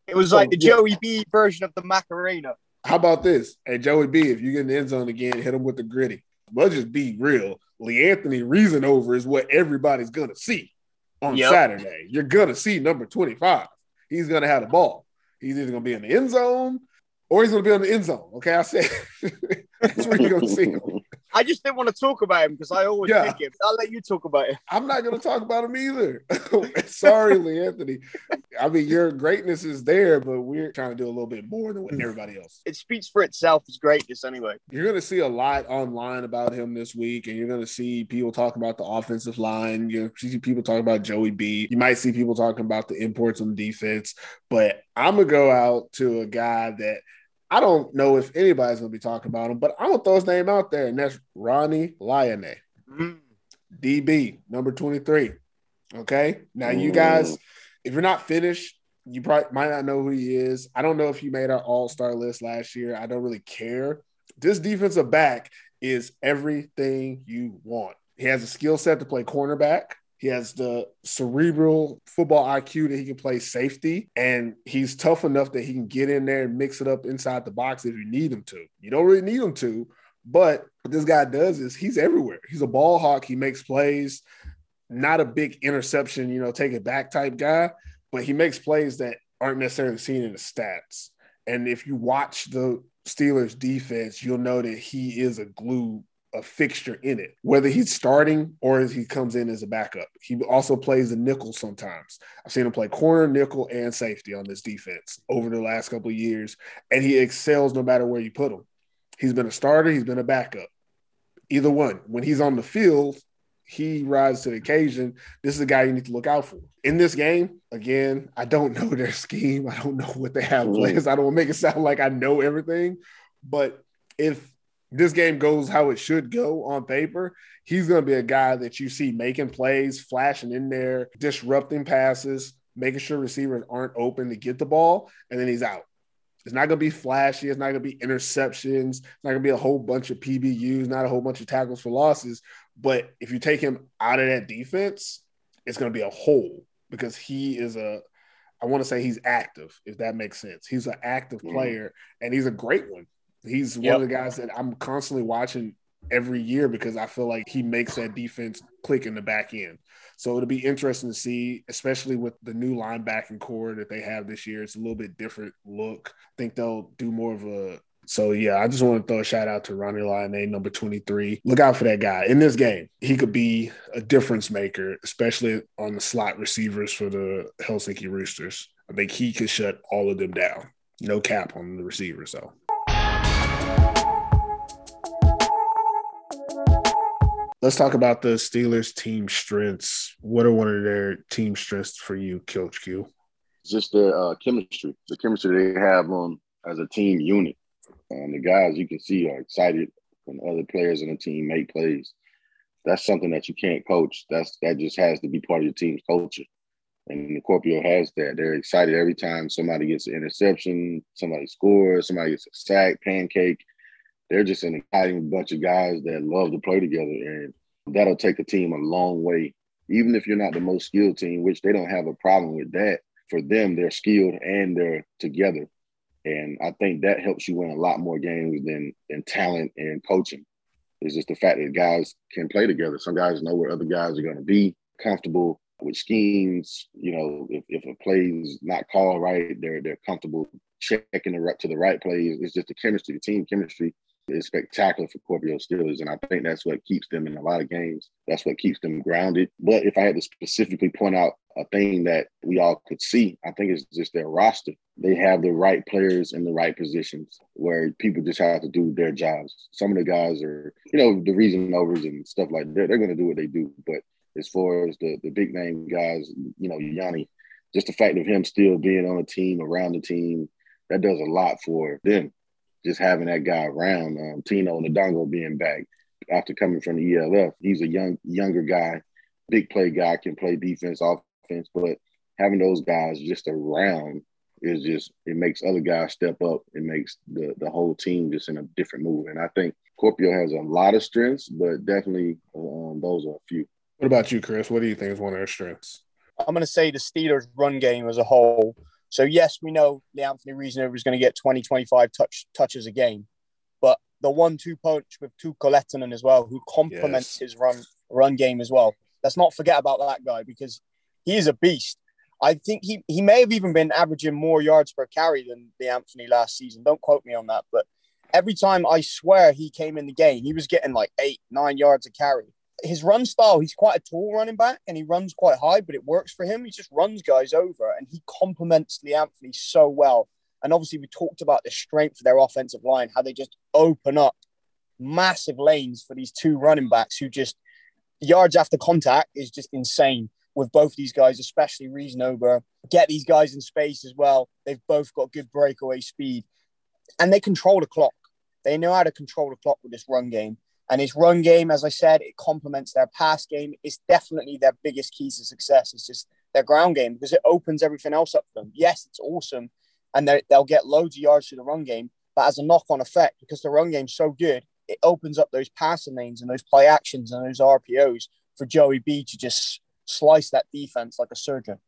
it was like the. Joey B version of the Macarena. How about this? Hey, Joey B, if you get in the end zone again, hit him with the Griddy. Let's just be real. Lee Anthony Reasonover is what everybody's gonna see on Yep. Saturday. You're gonna see number 25. He's gonna have the ball. He's either gonna be in the end zone or he's gonna be on the end zone. Okay, I said that's where you're gonna see him. I just didn't want to talk about him because I always Yeah. pick him. I'll let you talk about it. I'm not gonna talk about him either. Sorry, Lee Anthony. I mean, your greatness is there, but we're trying to do a little bit more than what everybody else. It speaks for itself as greatness anyway. You're going to see a lot online about him this week, and you're going to see people talking about the offensive line. You're see people talking about Joey B. You might see people talking about the imports on defense, but I'm going to go out to a guy that I don't know if anybody's going to be talking about him, but I'm going to throw his name out there, and that's Ronnie Lyonnais, Mm. DB, number 23. Okay. Now, you guys, if you're not finished, you probably might not know who he is. I don't know if you made our all star list last year. I don't really care. This defensive back is everything you want. He has a skill set to play cornerback. He has the cerebral football IQ that he can play safety, and he's tough enough that he can get in there and mix it up inside the box if you need him to. You don't really need him to, but what this guy does is he's everywhere. He's a ball hawk. He makes plays, not a big interception, you know, take it back type guy, but he makes plays that aren't necessarily seen in the stats. And if you watch the Steelers defense, you'll know that he is a glue, a fixture in it, whether he's starting or as he comes in as a backup. He also plays the nickel sometimes. I've seen him play corner, nickel, and safety on this defense over the last couple of years, and he excels no matter where you put him. He's been a starter, he's been a backup. Either one. When he's on the field, he rises to the occasion. This is a guy you need to look out for. In this game, again, I don't know their scheme. I don't know what they have plans. I don't want to make it sound like I know everything. But if this game goes how it should go on paper, he's going to be a guy that you see making plays, flashing in there, disrupting passes, making sure receivers aren't open to get the ball, and then he's out. It's not going to be flashy. It's not going to be interceptions. It's not going to be a whole bunch of PBUs, not a whole bunch of tackles for losses. But if you take him out of that defense, it's going to be a hole because he is a, I want to say he's active, if that makes sense. He's an active Mhm. player and he's a great one. He's Yep. one of the guys that I'm constantly watching every year because I feel like he makes that defense click in the back end. So it'll be interesting to see, especially with the new linebacking corps that they have this year. It's a little bit different look. I think they'll do more of a. So yeah, I just want to throw a shout out to Ronnie Lyonnais, number 23. Look out for that guy in this game. He could be a difference maker, especially on the slot receivers for the Helsinki Roosters. I think he could shut all of them down. No cap on the receivers, though. Let's talk about the Steelers team strengths. What are one of their team strengths for you, Coach Q? It's just their uh, chemistry, the chemistry they have on as a team unit. And the guys you can see are excited when other players on the team make plays. That's something that you can't coach. That's that just has to be part of your team's culture. And the Kuopio has that. They're excited every time somebody gets an interception, somebody scores, somebody gets a sack, pancake. They're just an exciting bunch of guys that love to play together. And that'll take a team a long way. Even if you're not the most skilled team, which they don't have a problem with that. For them, they're skilled and they're together. And I think that helps you win a lot more games than than talent and coaching. It's just the fact that guys can play together. Some guys know where other guys are going to be, comfortable with schemes. You know, if, if a play is not called right, they're they're comfortable checking the right to the right plays. It's just the chemistry, the team chemistry is spectacular for Kuopio Steelers, and I think that's what keeps them in a lot of games. That's what keeps them grounded. But if I had to specifically point out a thing that we all could see, I think it's just their roster. They have the right players in the right positions where people just have to do their jobs. Some of the guys are, you know, the Reasonovers and stuff like that. They're going to do what they do. But as far as the the big name guys, you know, Yanni, just the fact of him still being on the team, around the team, that does a lot for them. Just having that guy around, um, Tino Ndongo being back after coming from the ELF, he's a young younger guy, big play guy, can play defense, offense, but having those guys just around is just it makes other guys step up. It makes the the whole team just in a different move. And I think Kuopio has a lot of strengths, but definitely um, those are a few. What about you, Chris? What do you think is one of their strengths? I'm going to say the Steelers' run game as a whole. So, yes, we know Leanthony Reasonover is going to get 20, 25 touch, touches a game. But the one two punch with Tuukka Lehtinen as well, who complements yes. his run run game as well. Let's not forget about that guy because he is a beast. I think he, he may have even been averaging more yards per carry than Leanthony last season. Don't quote me on that. But every time I swear he came in the game, he was getting like eight, nine yards a carry his run style, he's quite a tall running back and he runs quite high, but it works for him. He just runs guys over and he complements Leanthony so well. And obviously, we talked about the strength of their offensive line, how they just open up massive lanes for these two running backs who just yards after contact is just insane with both these guys, especially Reasonover. Get these guys in space as well. They've both got good breakaway speed and they control the clock. They know how to control the clock with this run game. And his run game, as I said, it complements their pass game. It's definitely their biggest key to success. It's just their ground game because it opens everything else up for them. Yes, it's awesome, and they'll get loads of yards through the run game. But as a knock-on effect, because the run game's so good, it opens up those passing lanes and those play actions and those RPOs for Joey B to just slice that defense like a surgeon.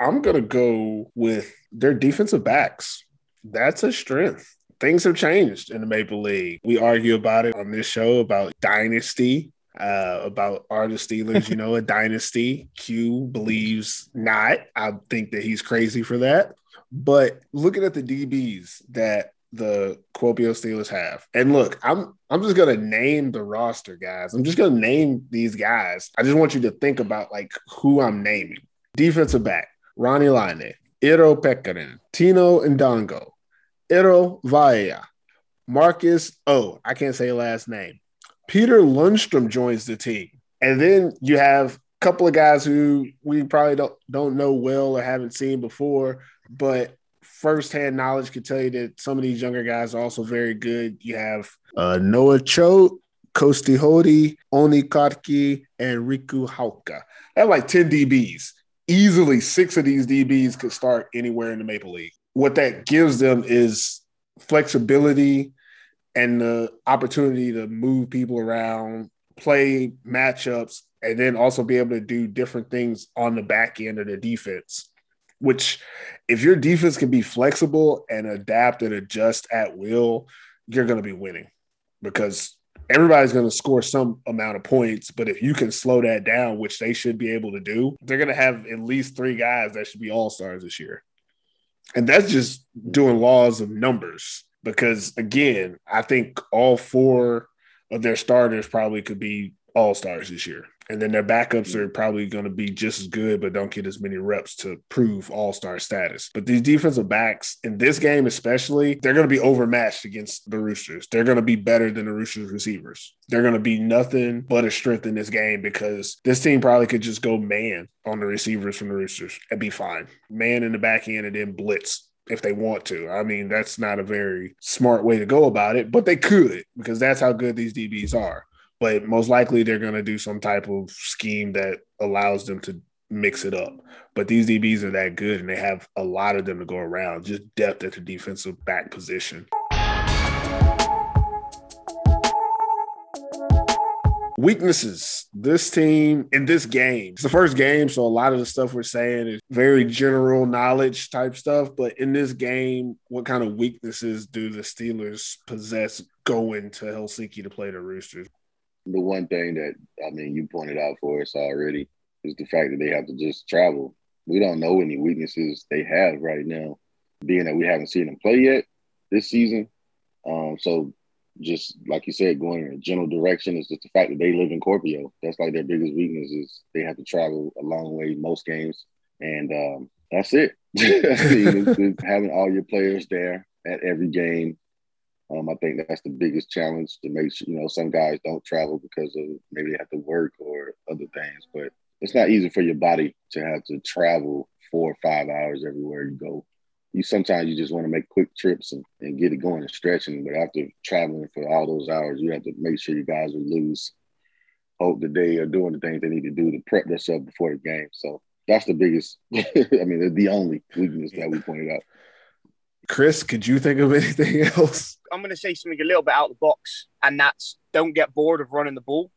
I'm gonna go with their defensive backs. That's a strength things have changed in the Maple League. We argue about it on this show about dynasty, uh, about are the Steelers, you know, a dynasty. Q believes not. I think that he's crazy for that. But looking at the DBs that the Kuopio Steelers have, and look, I'm I'm just gonna name the roster, guys. I'm just gonna name these guys. I just want you to think about like who I'm naming. Defensive back, Ronnie Line, Iro Pekkanen, Tino Ndongo, Ero Vaya, Marcus Oh, I can't say last name. Peter Lundstrom joins the team. And then you have a couple of guys who we probably don't don't know well or haven't seen before, but firsthand knowledge could tell you that some of these younger guys are also very good. You have uh, Noah Cho, Kosti Hodi, Oni Kotki, and Riku Hauka. They have like 10 DBs. Easily six of these DBs could start anywhere in the Maple League what that gives them is flexibility and the opportunity to move people around, play matchups, and then also be able to do different things on the back end of the defense. Which, if your defense can be flexible and adapt and adjust at will, you're going to be winning because everybody's going to score some amount of points. But if you can slow that down, which they should be able to do, they're going to have at least three guys that should be all stars this year. And that's just doing laws of numbers. Because again, I think all four of their starters probably could be all stars this year. And then their backups are probably going to be just as good, but don't get as many reps to prove all star status. But these defensive backs in this game, especially, they're going to be overmatched against the Roosters. They're going to be better than the Roosters receivers. They're going to be nothing but a strength in this game because this team probably could just go man on the receivers from the Roosters and be fine. Man in the back end and then blitz if they want to. I mean, that's not a very smart way to go about it, but they could because that's how good these DBs are but most likely they're going to do some type of scheme that allows them to mix it up. But these DBs are that good and they have a lot of them to go around, just depth at the defensive back position. Weaknesses. This team in this game, it's the first game, so a lot of the stuff we're saying is very general knowledge type stuff. But in this game, what kind of weaknesses do the Steelers possess going to Helsinki to play the Roosters? The one thing that I mean you pointed out for us already is the fact that they have to just travel. We don't know any weaknesses they have right now, being that we haven't seen them play yet this season. Um, so just like you said, going in a general direction is just the fact that they live in Kuopio. That's like their biggest weakness is they have to travel a long way most games, and um, that's it. I mean, having all your players there at every game. Um, I think that's the biggest challenge to make sure, you know, some guys don't travel because of maybe they have to work or other things, but it's not easy for your body to have to travel four or five hours everywhere you go. You sometimes you just want to make quick trips and, and get it going and stretching, but after traveling for all those hours, you have to make sure you guys are loose, hope that they are doing the things they need to do to prep themselves before the game. So that's the biggest, I mean, the only weakness that we pointed out. Chris, could you think of anything else? I'm going to say something a little bit out of the box, and that's don't get bored of running the ball.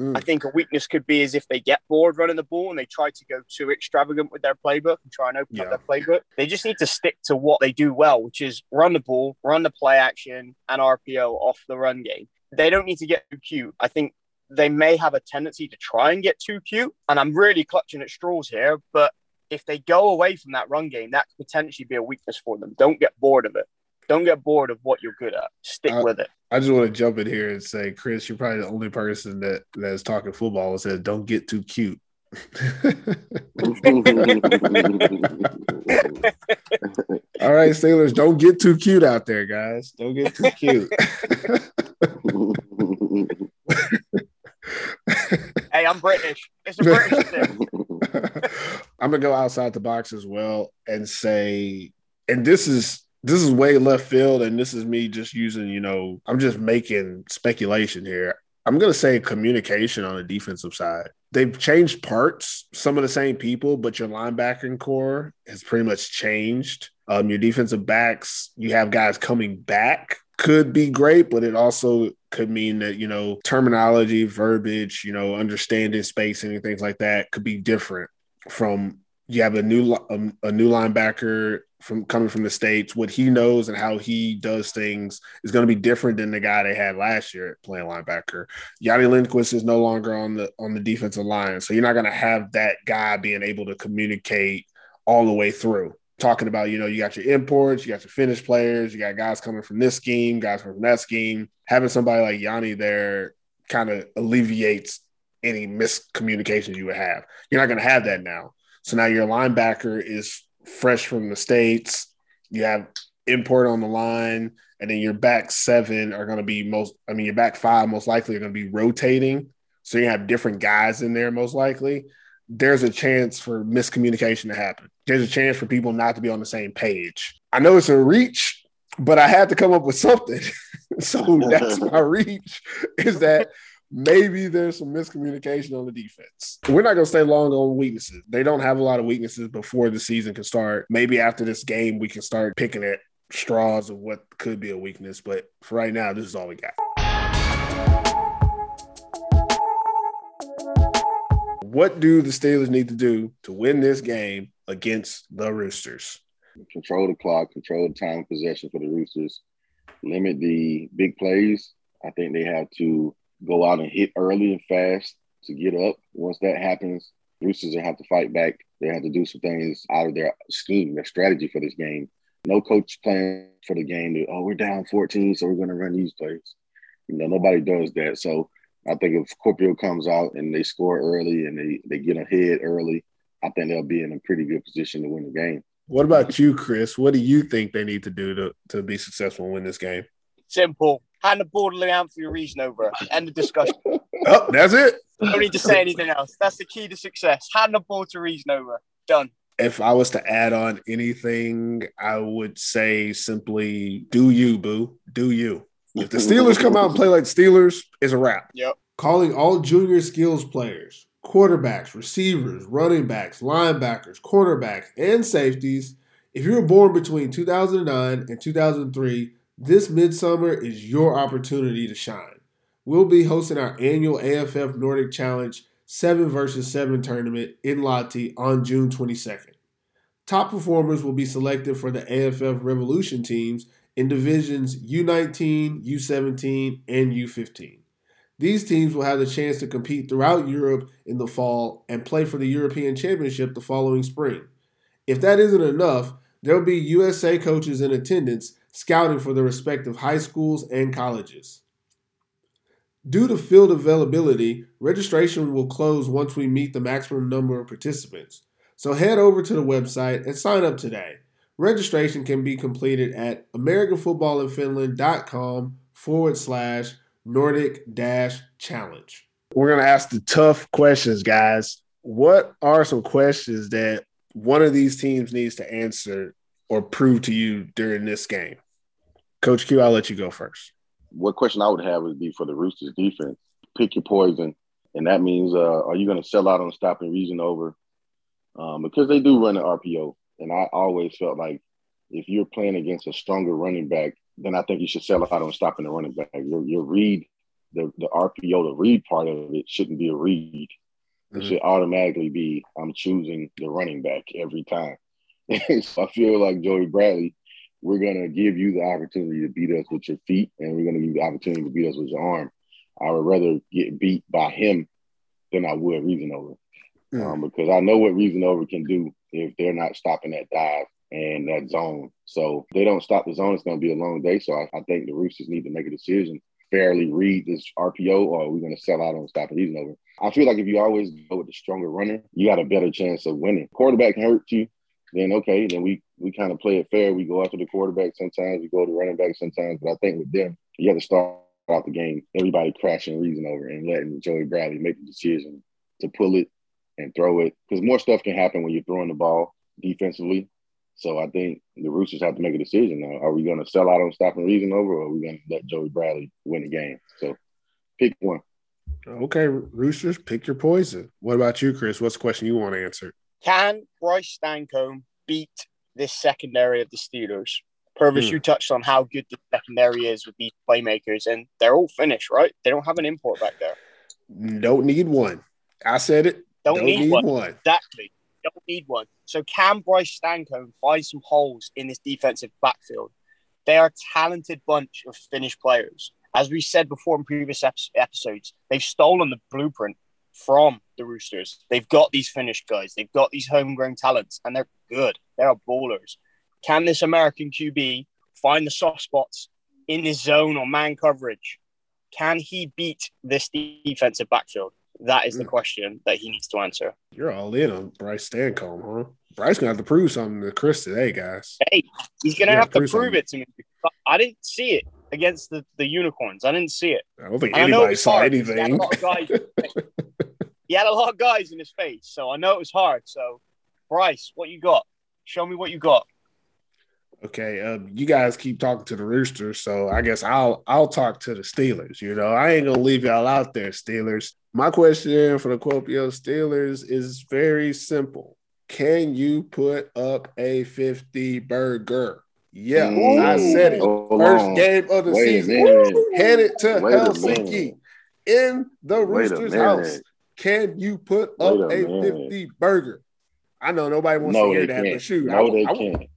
Mm. I think a weakness could be is if they get bored running the ball and they try to go too extravagant with their playbook and try and open Yeah. up their playbook. They just need to stick to what they do well, which is run the ball, run the play action, and RPO off the run game. They don't need to get too cute. I think they may have a tendency to try and get too cute, and I'm really clutching at straws here. But if they go away from that run game, that could potentially be a weakness for them. Don't get bored of it. Don't get bored of what you're good at. Stick Uh, with it. I just want to jump in here and say, Chris, you're probably the only person that that's talking football and said, "Don't get too cute." All right, Steelers, don't get too cute out there, guys. Don't get too cute. Hey, I'm British. It's a British thing. I'm gonna go outside the box as well and say, and this is this is way left field, and this is me just using, you know, I'm just making speculation here. I'm gonna say communication on the defensive side. They've changed parts, some of the same people, but your linebacking corps has pretty much changed. Um, your defensive backs, you have guys coming back, could be great, but it also could mean that you know terminology, verbiage, you know, understanding spacing and things like that could be different from you have a new li- um, a new linebacker from coming from the states. What he knows and how he does things is going to be different than the guy they had last year playing linebacker. Yanni Lindquist is no longer on the on the defensive line, so you're not going to have that guy being able to communicate all the way through. Talking about, you know, you got your imports, you got your finished players, you got guys coming from this scheme, guys from that scheme. Having somebody like Yanni there kind of alleviates any miscommunication you would have. You're not going to have that now. So now your linebacker is fresh from the States. You have import on the line, and then your back seven are going to be most, I mean, your back five most likely are going to be rotating. So you have different guys in there most likely. There's a chance for miscommunication to happen. There's a chance for people not to be on the same page. I know it's a reach, but I had to come up with something. so that's my reach is that maybe there's some miscommunication on the defense. We're not going to stay long on weaknesses. They don't have a lot of weaknesses before the season can start. Maybe after this game, we can start picking at straws of what could be a weakness. But for right now, this is all we got. What do the Steelers need to do to win this game against the Roosters? control the clock, control the time possession for the Roosters, limit the big plays. I think they have to go out and hit early and fast to get up. Once that happens, Roosters will have to fight back. They have to do some things out of their scheme, their strategy for this game. No coach plan for the game. Oh, we're down 14, so we're going to run these plays. You know, nobody does that. So I think if Kuopio comes out and they score early and they, they get ahead early, I think they'll be in a pretty good position to win the game. What about you, Chris? What do you think they need to do to, to be successful and win this game? Simple. Hand the ball to Leanthony Reasonover. End the discussion. Oh, that's it. Don't need to say anything else. That's the key to success. Hand the ball to Reasonover. Done. If I was to add on anything, I would say simply do you, boo. Do you. If the Steelers come out and play like Steelers, it's a wrap. Yep. calling all junior skills players, quarterbacks, receivers, running backs, linebackers, quarterbacks, and safeties. If you were born between 2009 and 2003, this midsummer is your opportunity to shine. We'll be hosting our annual AFF Nordic Challenge 7 vs 7 tournament in Lahti on June 22nd. Top performers will be selected for the AFF Revolution teams in divisions U19, U17, and U15. These teams will have the chance to compete throughout Europe in the fall and play for the European Championship the following spring. If that isn't enough, there will be USA coaches in attendance scouting for the respective high schools and colleges. Due to field availability, registration will close once we meet the maximum number of participants. So head over to the website and sign up today. Registration can be completed at AmericanFootballinFinland.com forward slash Nordic dash challenge. We're going to ask the tough questions, guys. What are some questions that one of these teams needs to answer or prove to you during this game? Coach Q, I'll let you go first. What question I would have would be for the Roosters defense. Pick your poison. And that means, uh, are you going to sell out on stopping Reasonover? Um, because they do run an RPO. And I always felt like if you're playing against a stronger running back, then I think you should sell out on stopping the running back. Your, your read, the, the RPO, the read part of it shouldn't be a read. It mm-hmm. should automatically be I'm choosing the running back every time. so I feel like Joey Bradley, we're gonna give you the opportunity to beat us with your feet, and we're gonna give you the opportunity to beat us with your arm. I would rather get beat by him than I would Reasonover. Mm-hmm. Um, because I know what Reasonover can do if they're not stopping that dive and that zone. So they don't stop the zone, it's going to be a long day. So I, I, think the Roosters need to make a decision, fairly read this RPO, or we're going to sell out on stopping these over. I feel like if you always go with the stronger runner, you got a better chance of winning. Quarterback can hurt you, then okay, then we we kind of play it fair. We go after the quarterback sometimes, we go to running back sometimes. But I think with them, you have to start out the game, everybody crashing Reasonover and letting Joey Bradley make the decision to pull it and throw it because more stuff can happen when you're throwing the ball defensively. So I think the Roosters have to make a decision now. Are we going to sell out on stopping Reasonover, or are we going to let Joey Bradley win the game? So pick one. Okay, Roosters, pick your poison. What about you, Chris? What's the question you want to answer? Can Bryce Stancomb beat this secondary of the Steelers? Purvis, hmm. you touched on how good the secondary is with these playmakers, and they're all finished, right? They don't have an import back there. Don't need one. I said it. Don't, don't need, need one. one. Exactly. Don't need one. So can Bryce Stancomb find some holes in this defensive backfield? They are a talented bunch of finished players. As we said before in previous episodes, they've stolen the blueprint from the Roosters. They've got these finished guys. They've got these homegrown talents, and they're good. They're ballers. Can this American QB find the soft spots in his zone or man coverage? Can he beat this defensive backfield? That is the mm. question that he needs to answer. You're all in on Bryce Stancomb, huh? Bryce gonna have to prove something to Chris today, guys. Hey, he's gonna have to prove, prove it to me. I didn't see it against the, the unicorns. I didn't see it. I don't think anybody saw hard. anything. He had, a lot of guys in his face, so I know it was hard. So, Bryce, what you got? Show me what you got. Okay, um, you guys keep talking to the Roosters, so I guess I'll I'll talk to the Steelers. You know, I ain't gonna leave y'all out there, Steelers. My question for the Kuopio Steelers is very simple: Can you put up a fifty burger? Yeah, Ooh, I said it. First game of the Wait season, headed to Wait Helsinki in the Roosters' house. Can you put up a, a fifty burger? I know nobody wants no, to hear that, can't. but shoot, no, I, they I, can't.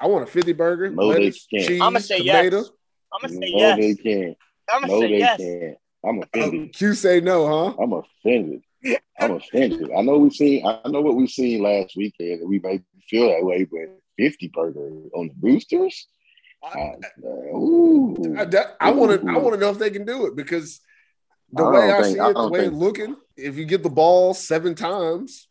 I want a 50 burger. No, lettuce, they can't. Cheese, I'm gonna say tomato. yes. I'm gonna say no, yes. they can't. I'm gonna no, say they yes. Can't. I'm offended. Oh, Q say no, huh? I'm offended. I'm offended. I know we've seen. I know what we've seen last weekend, and we may feel that way. But 50 burger on the Roosters. I, uh, I want to. I want to know if they can do it because the I way I think, see it, the way it's looking, if you get the ball seven times,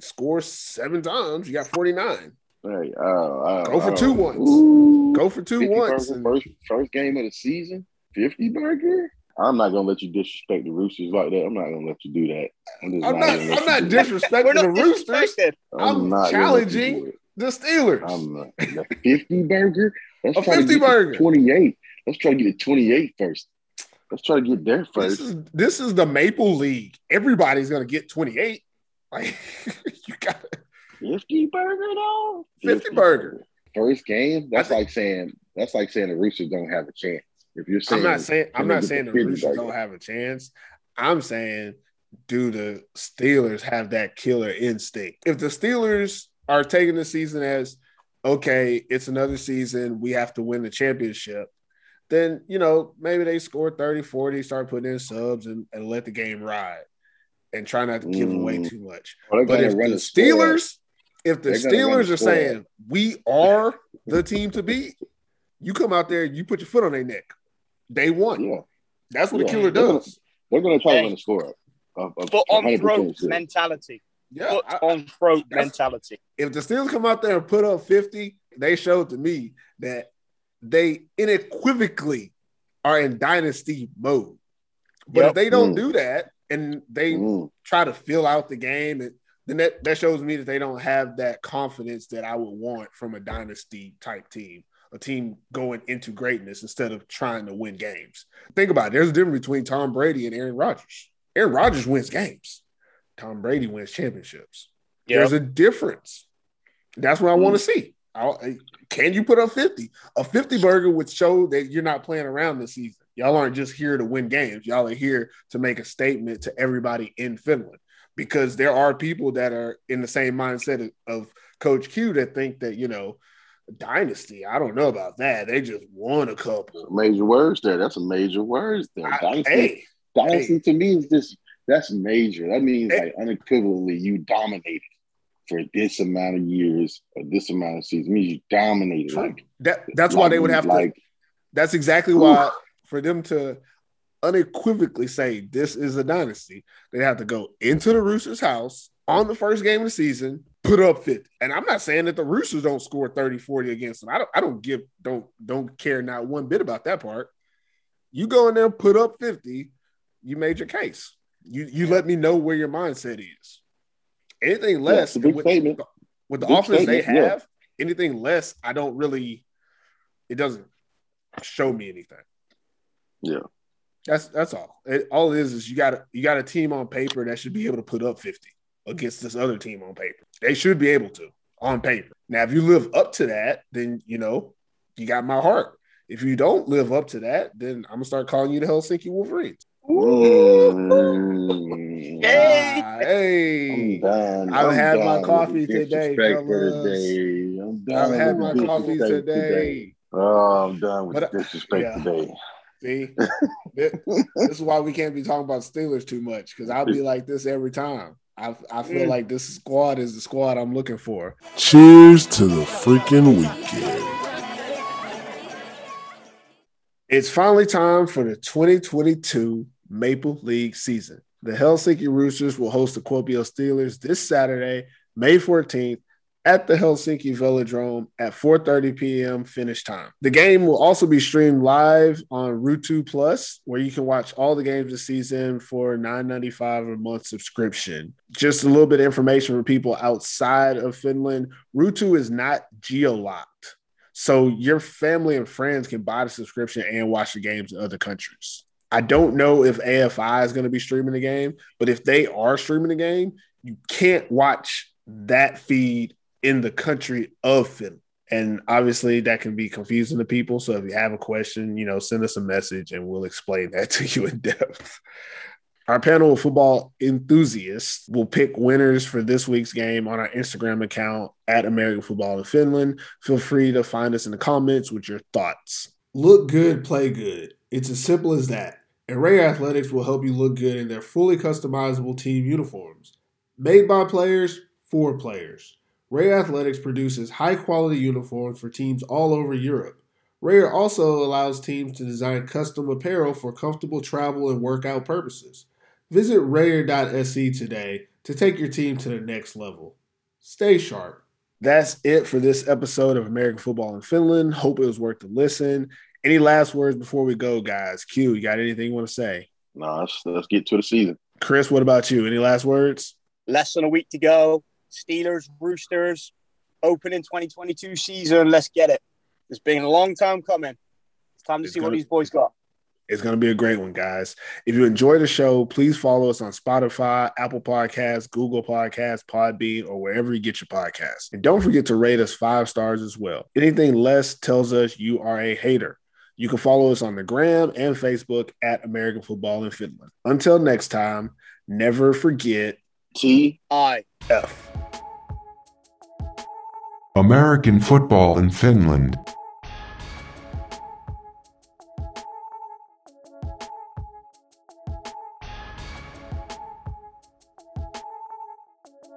score seven times, you got 49. Hey, uh, uh, Go for two once. Ooh, Go for two ones. First, first game of the season, 50 burger. I'm not gonna let you disrespect the Roosters like that. I'm not gonna let you do that. I'm, I'm not. I'm not disrespecting the Roosters. I'm, I'm challenging the Steelers. I'm not. The 50 burger. Let's a 50 burger. 28. Let's try to get it 28 first. Let's try to get there first. This is, this is the Maple League. Everybody's gonna get 28. Like you got 50 burger though? 50, 50 burger. First game? That's think, like saying that's like saying the Roosters don't have a chance. If you're saying I'm not saying I'm not saying the, Roosters burger. don't have a chance. I'm saying do the Steelers have that killer instinct? If the Steelers are taking the season as okay, it's another season, we have to win the championship, then you know, maybe they score 30, 40, start putting in subs and, and let the game ride and try not to give mm. away too much. Well, but if the Steelers, if the Steelers are saying we are the team to beat, You come out there, you put your foot on their neck. Day one. Yeah, That's what a Yeah. killer does. they're going to try Hey. to run the score. Of, of Foot on 100% throat mentality. Yeah. Foot I- on throat that's- mentality. if the Steelers come out there and put up 50, they showed to me that they unequivocally are in dynasty mode. But if they don't Mm. do that and they Mm. try to fill out the game, and then that, that shows me that they don't have that confidence that I would want from a dynasty type team, a team going into greatness instead of trying to win games. Think about it. There's a difference between Tom Brady and Aaron Rodgers. Aaron Rodgers wins games. Tom Brady wins championships. There's a difference. That's what I want to see. I, can you put up 50? A 50 burger would show that you're not playing around this season. Y'all aren't just here to win games. Y'all are here to make a statement to everybody in Finland because there are people that are in the same mindset of, Coach Q that think that, you know, dynasty, I don't know about that. They just won a couple. Major words there. That's a major words there. I- Dynasty, hey, dynasty hey. to me is just that's major. That means Hey. like unequivocally you dominated for this amount of years or this amount of seasons. It means you dominated. Like that that's why they would have to That's exactly why for them to unequivocally say this is a dynasty, they have to go into the Roosters' house on the first game of the season, put up 50. And I'm not saying that the Roosters don't score 30, 40 against them. I don't I don't give don't don't care not one bit about that part. You go in there, put up 50, you made your case. You you let me know where your mindset is. Anything less big with, statement. with the Big offense they statement, yeah. have, anything less, I don't really it doesn't show me anything. Yeah. That's that's all. It, all it is is you got a, you got a team on paper that should be able to put up 50 against this other team on paper. They should be able to on paper. Now, if you live up to that, then you know you got my heart. If you don't live up to that, then I'm gonna start calling you the Helsinki Wolverines. Mm. Hey. Ah, hey, I'm done. I've I'm had my done with coffee today, fellas. today. I'm done I've had my coffee disrespect today. Oh, I'm done with But, the disrespect yeah. today. See, this, is why we can't be talking about Steelers too much because I'll be like this every time. I, I feel like this squad is the squad I'm looking for. Cheers to the freaking weekend. It's finally time for the 2022 Maple League season. The Helsinki Roosters will host the Kuopio Steelers this Saturday, May 14th, at the Helsinki Velodrome at 4:30 p.m. finish time. The game will also be streamed live on Ruutu Plus, where you can watch all the games this season for $9.95 a month subscription. Just a little bit of information for people outside of Finland. Ruutu is not geo-locked. So your family and friends can buy the subscription and watch the games in other countries. I don't know if AFI is going to be streaming the game, but if they are streaming the game, you can't watch that feed in the country of Finland. And obviously that can be confusing to people. So if you have a question, you know, send us a message and we'll explain that to you in depth. Our panel of football enthusiasts will pick winners for this week's game on our Instagram account at American Football in Finland. Feel free to find us in the comments with your thoughts. Look good, play good. It's as simple as that. And Reyrr Athletics will help you look good in their fully customizable team uniforms. Made by players for players. Reyrr Athletics produces high quality uniforms for teams all over Europe. Reyrr also allows teams to design custom apparel for comfortable travel and workout purposes. Visit reyrr.se today to take your team to the next level. Stay sharp. That's it for this episode of American Football in Finland. Hope it was worth the listen. Any last words before we go, guys? Q, you got anything you want to say? No, let's, let's get to the season. Chris, what about you? Any last words? Less than a week to go. Steelers, Roosters, opening 2022 season. Let's get it. It's been a long time coming. It's time to It's see what gonna- these boys got. It's going to be a great one, guys. If you enjoy the show, please follow us on Spotify, Apple Podcasts, Google Podcasts, Podbean, or wherever you get your podcasts. And don't forget to rate us five stars as well. Anything less tells us you are a hater. You can follow us on the gram and Facebook at American Football in Finland. Until next time, never forget T. Aye. F. American football in Finland.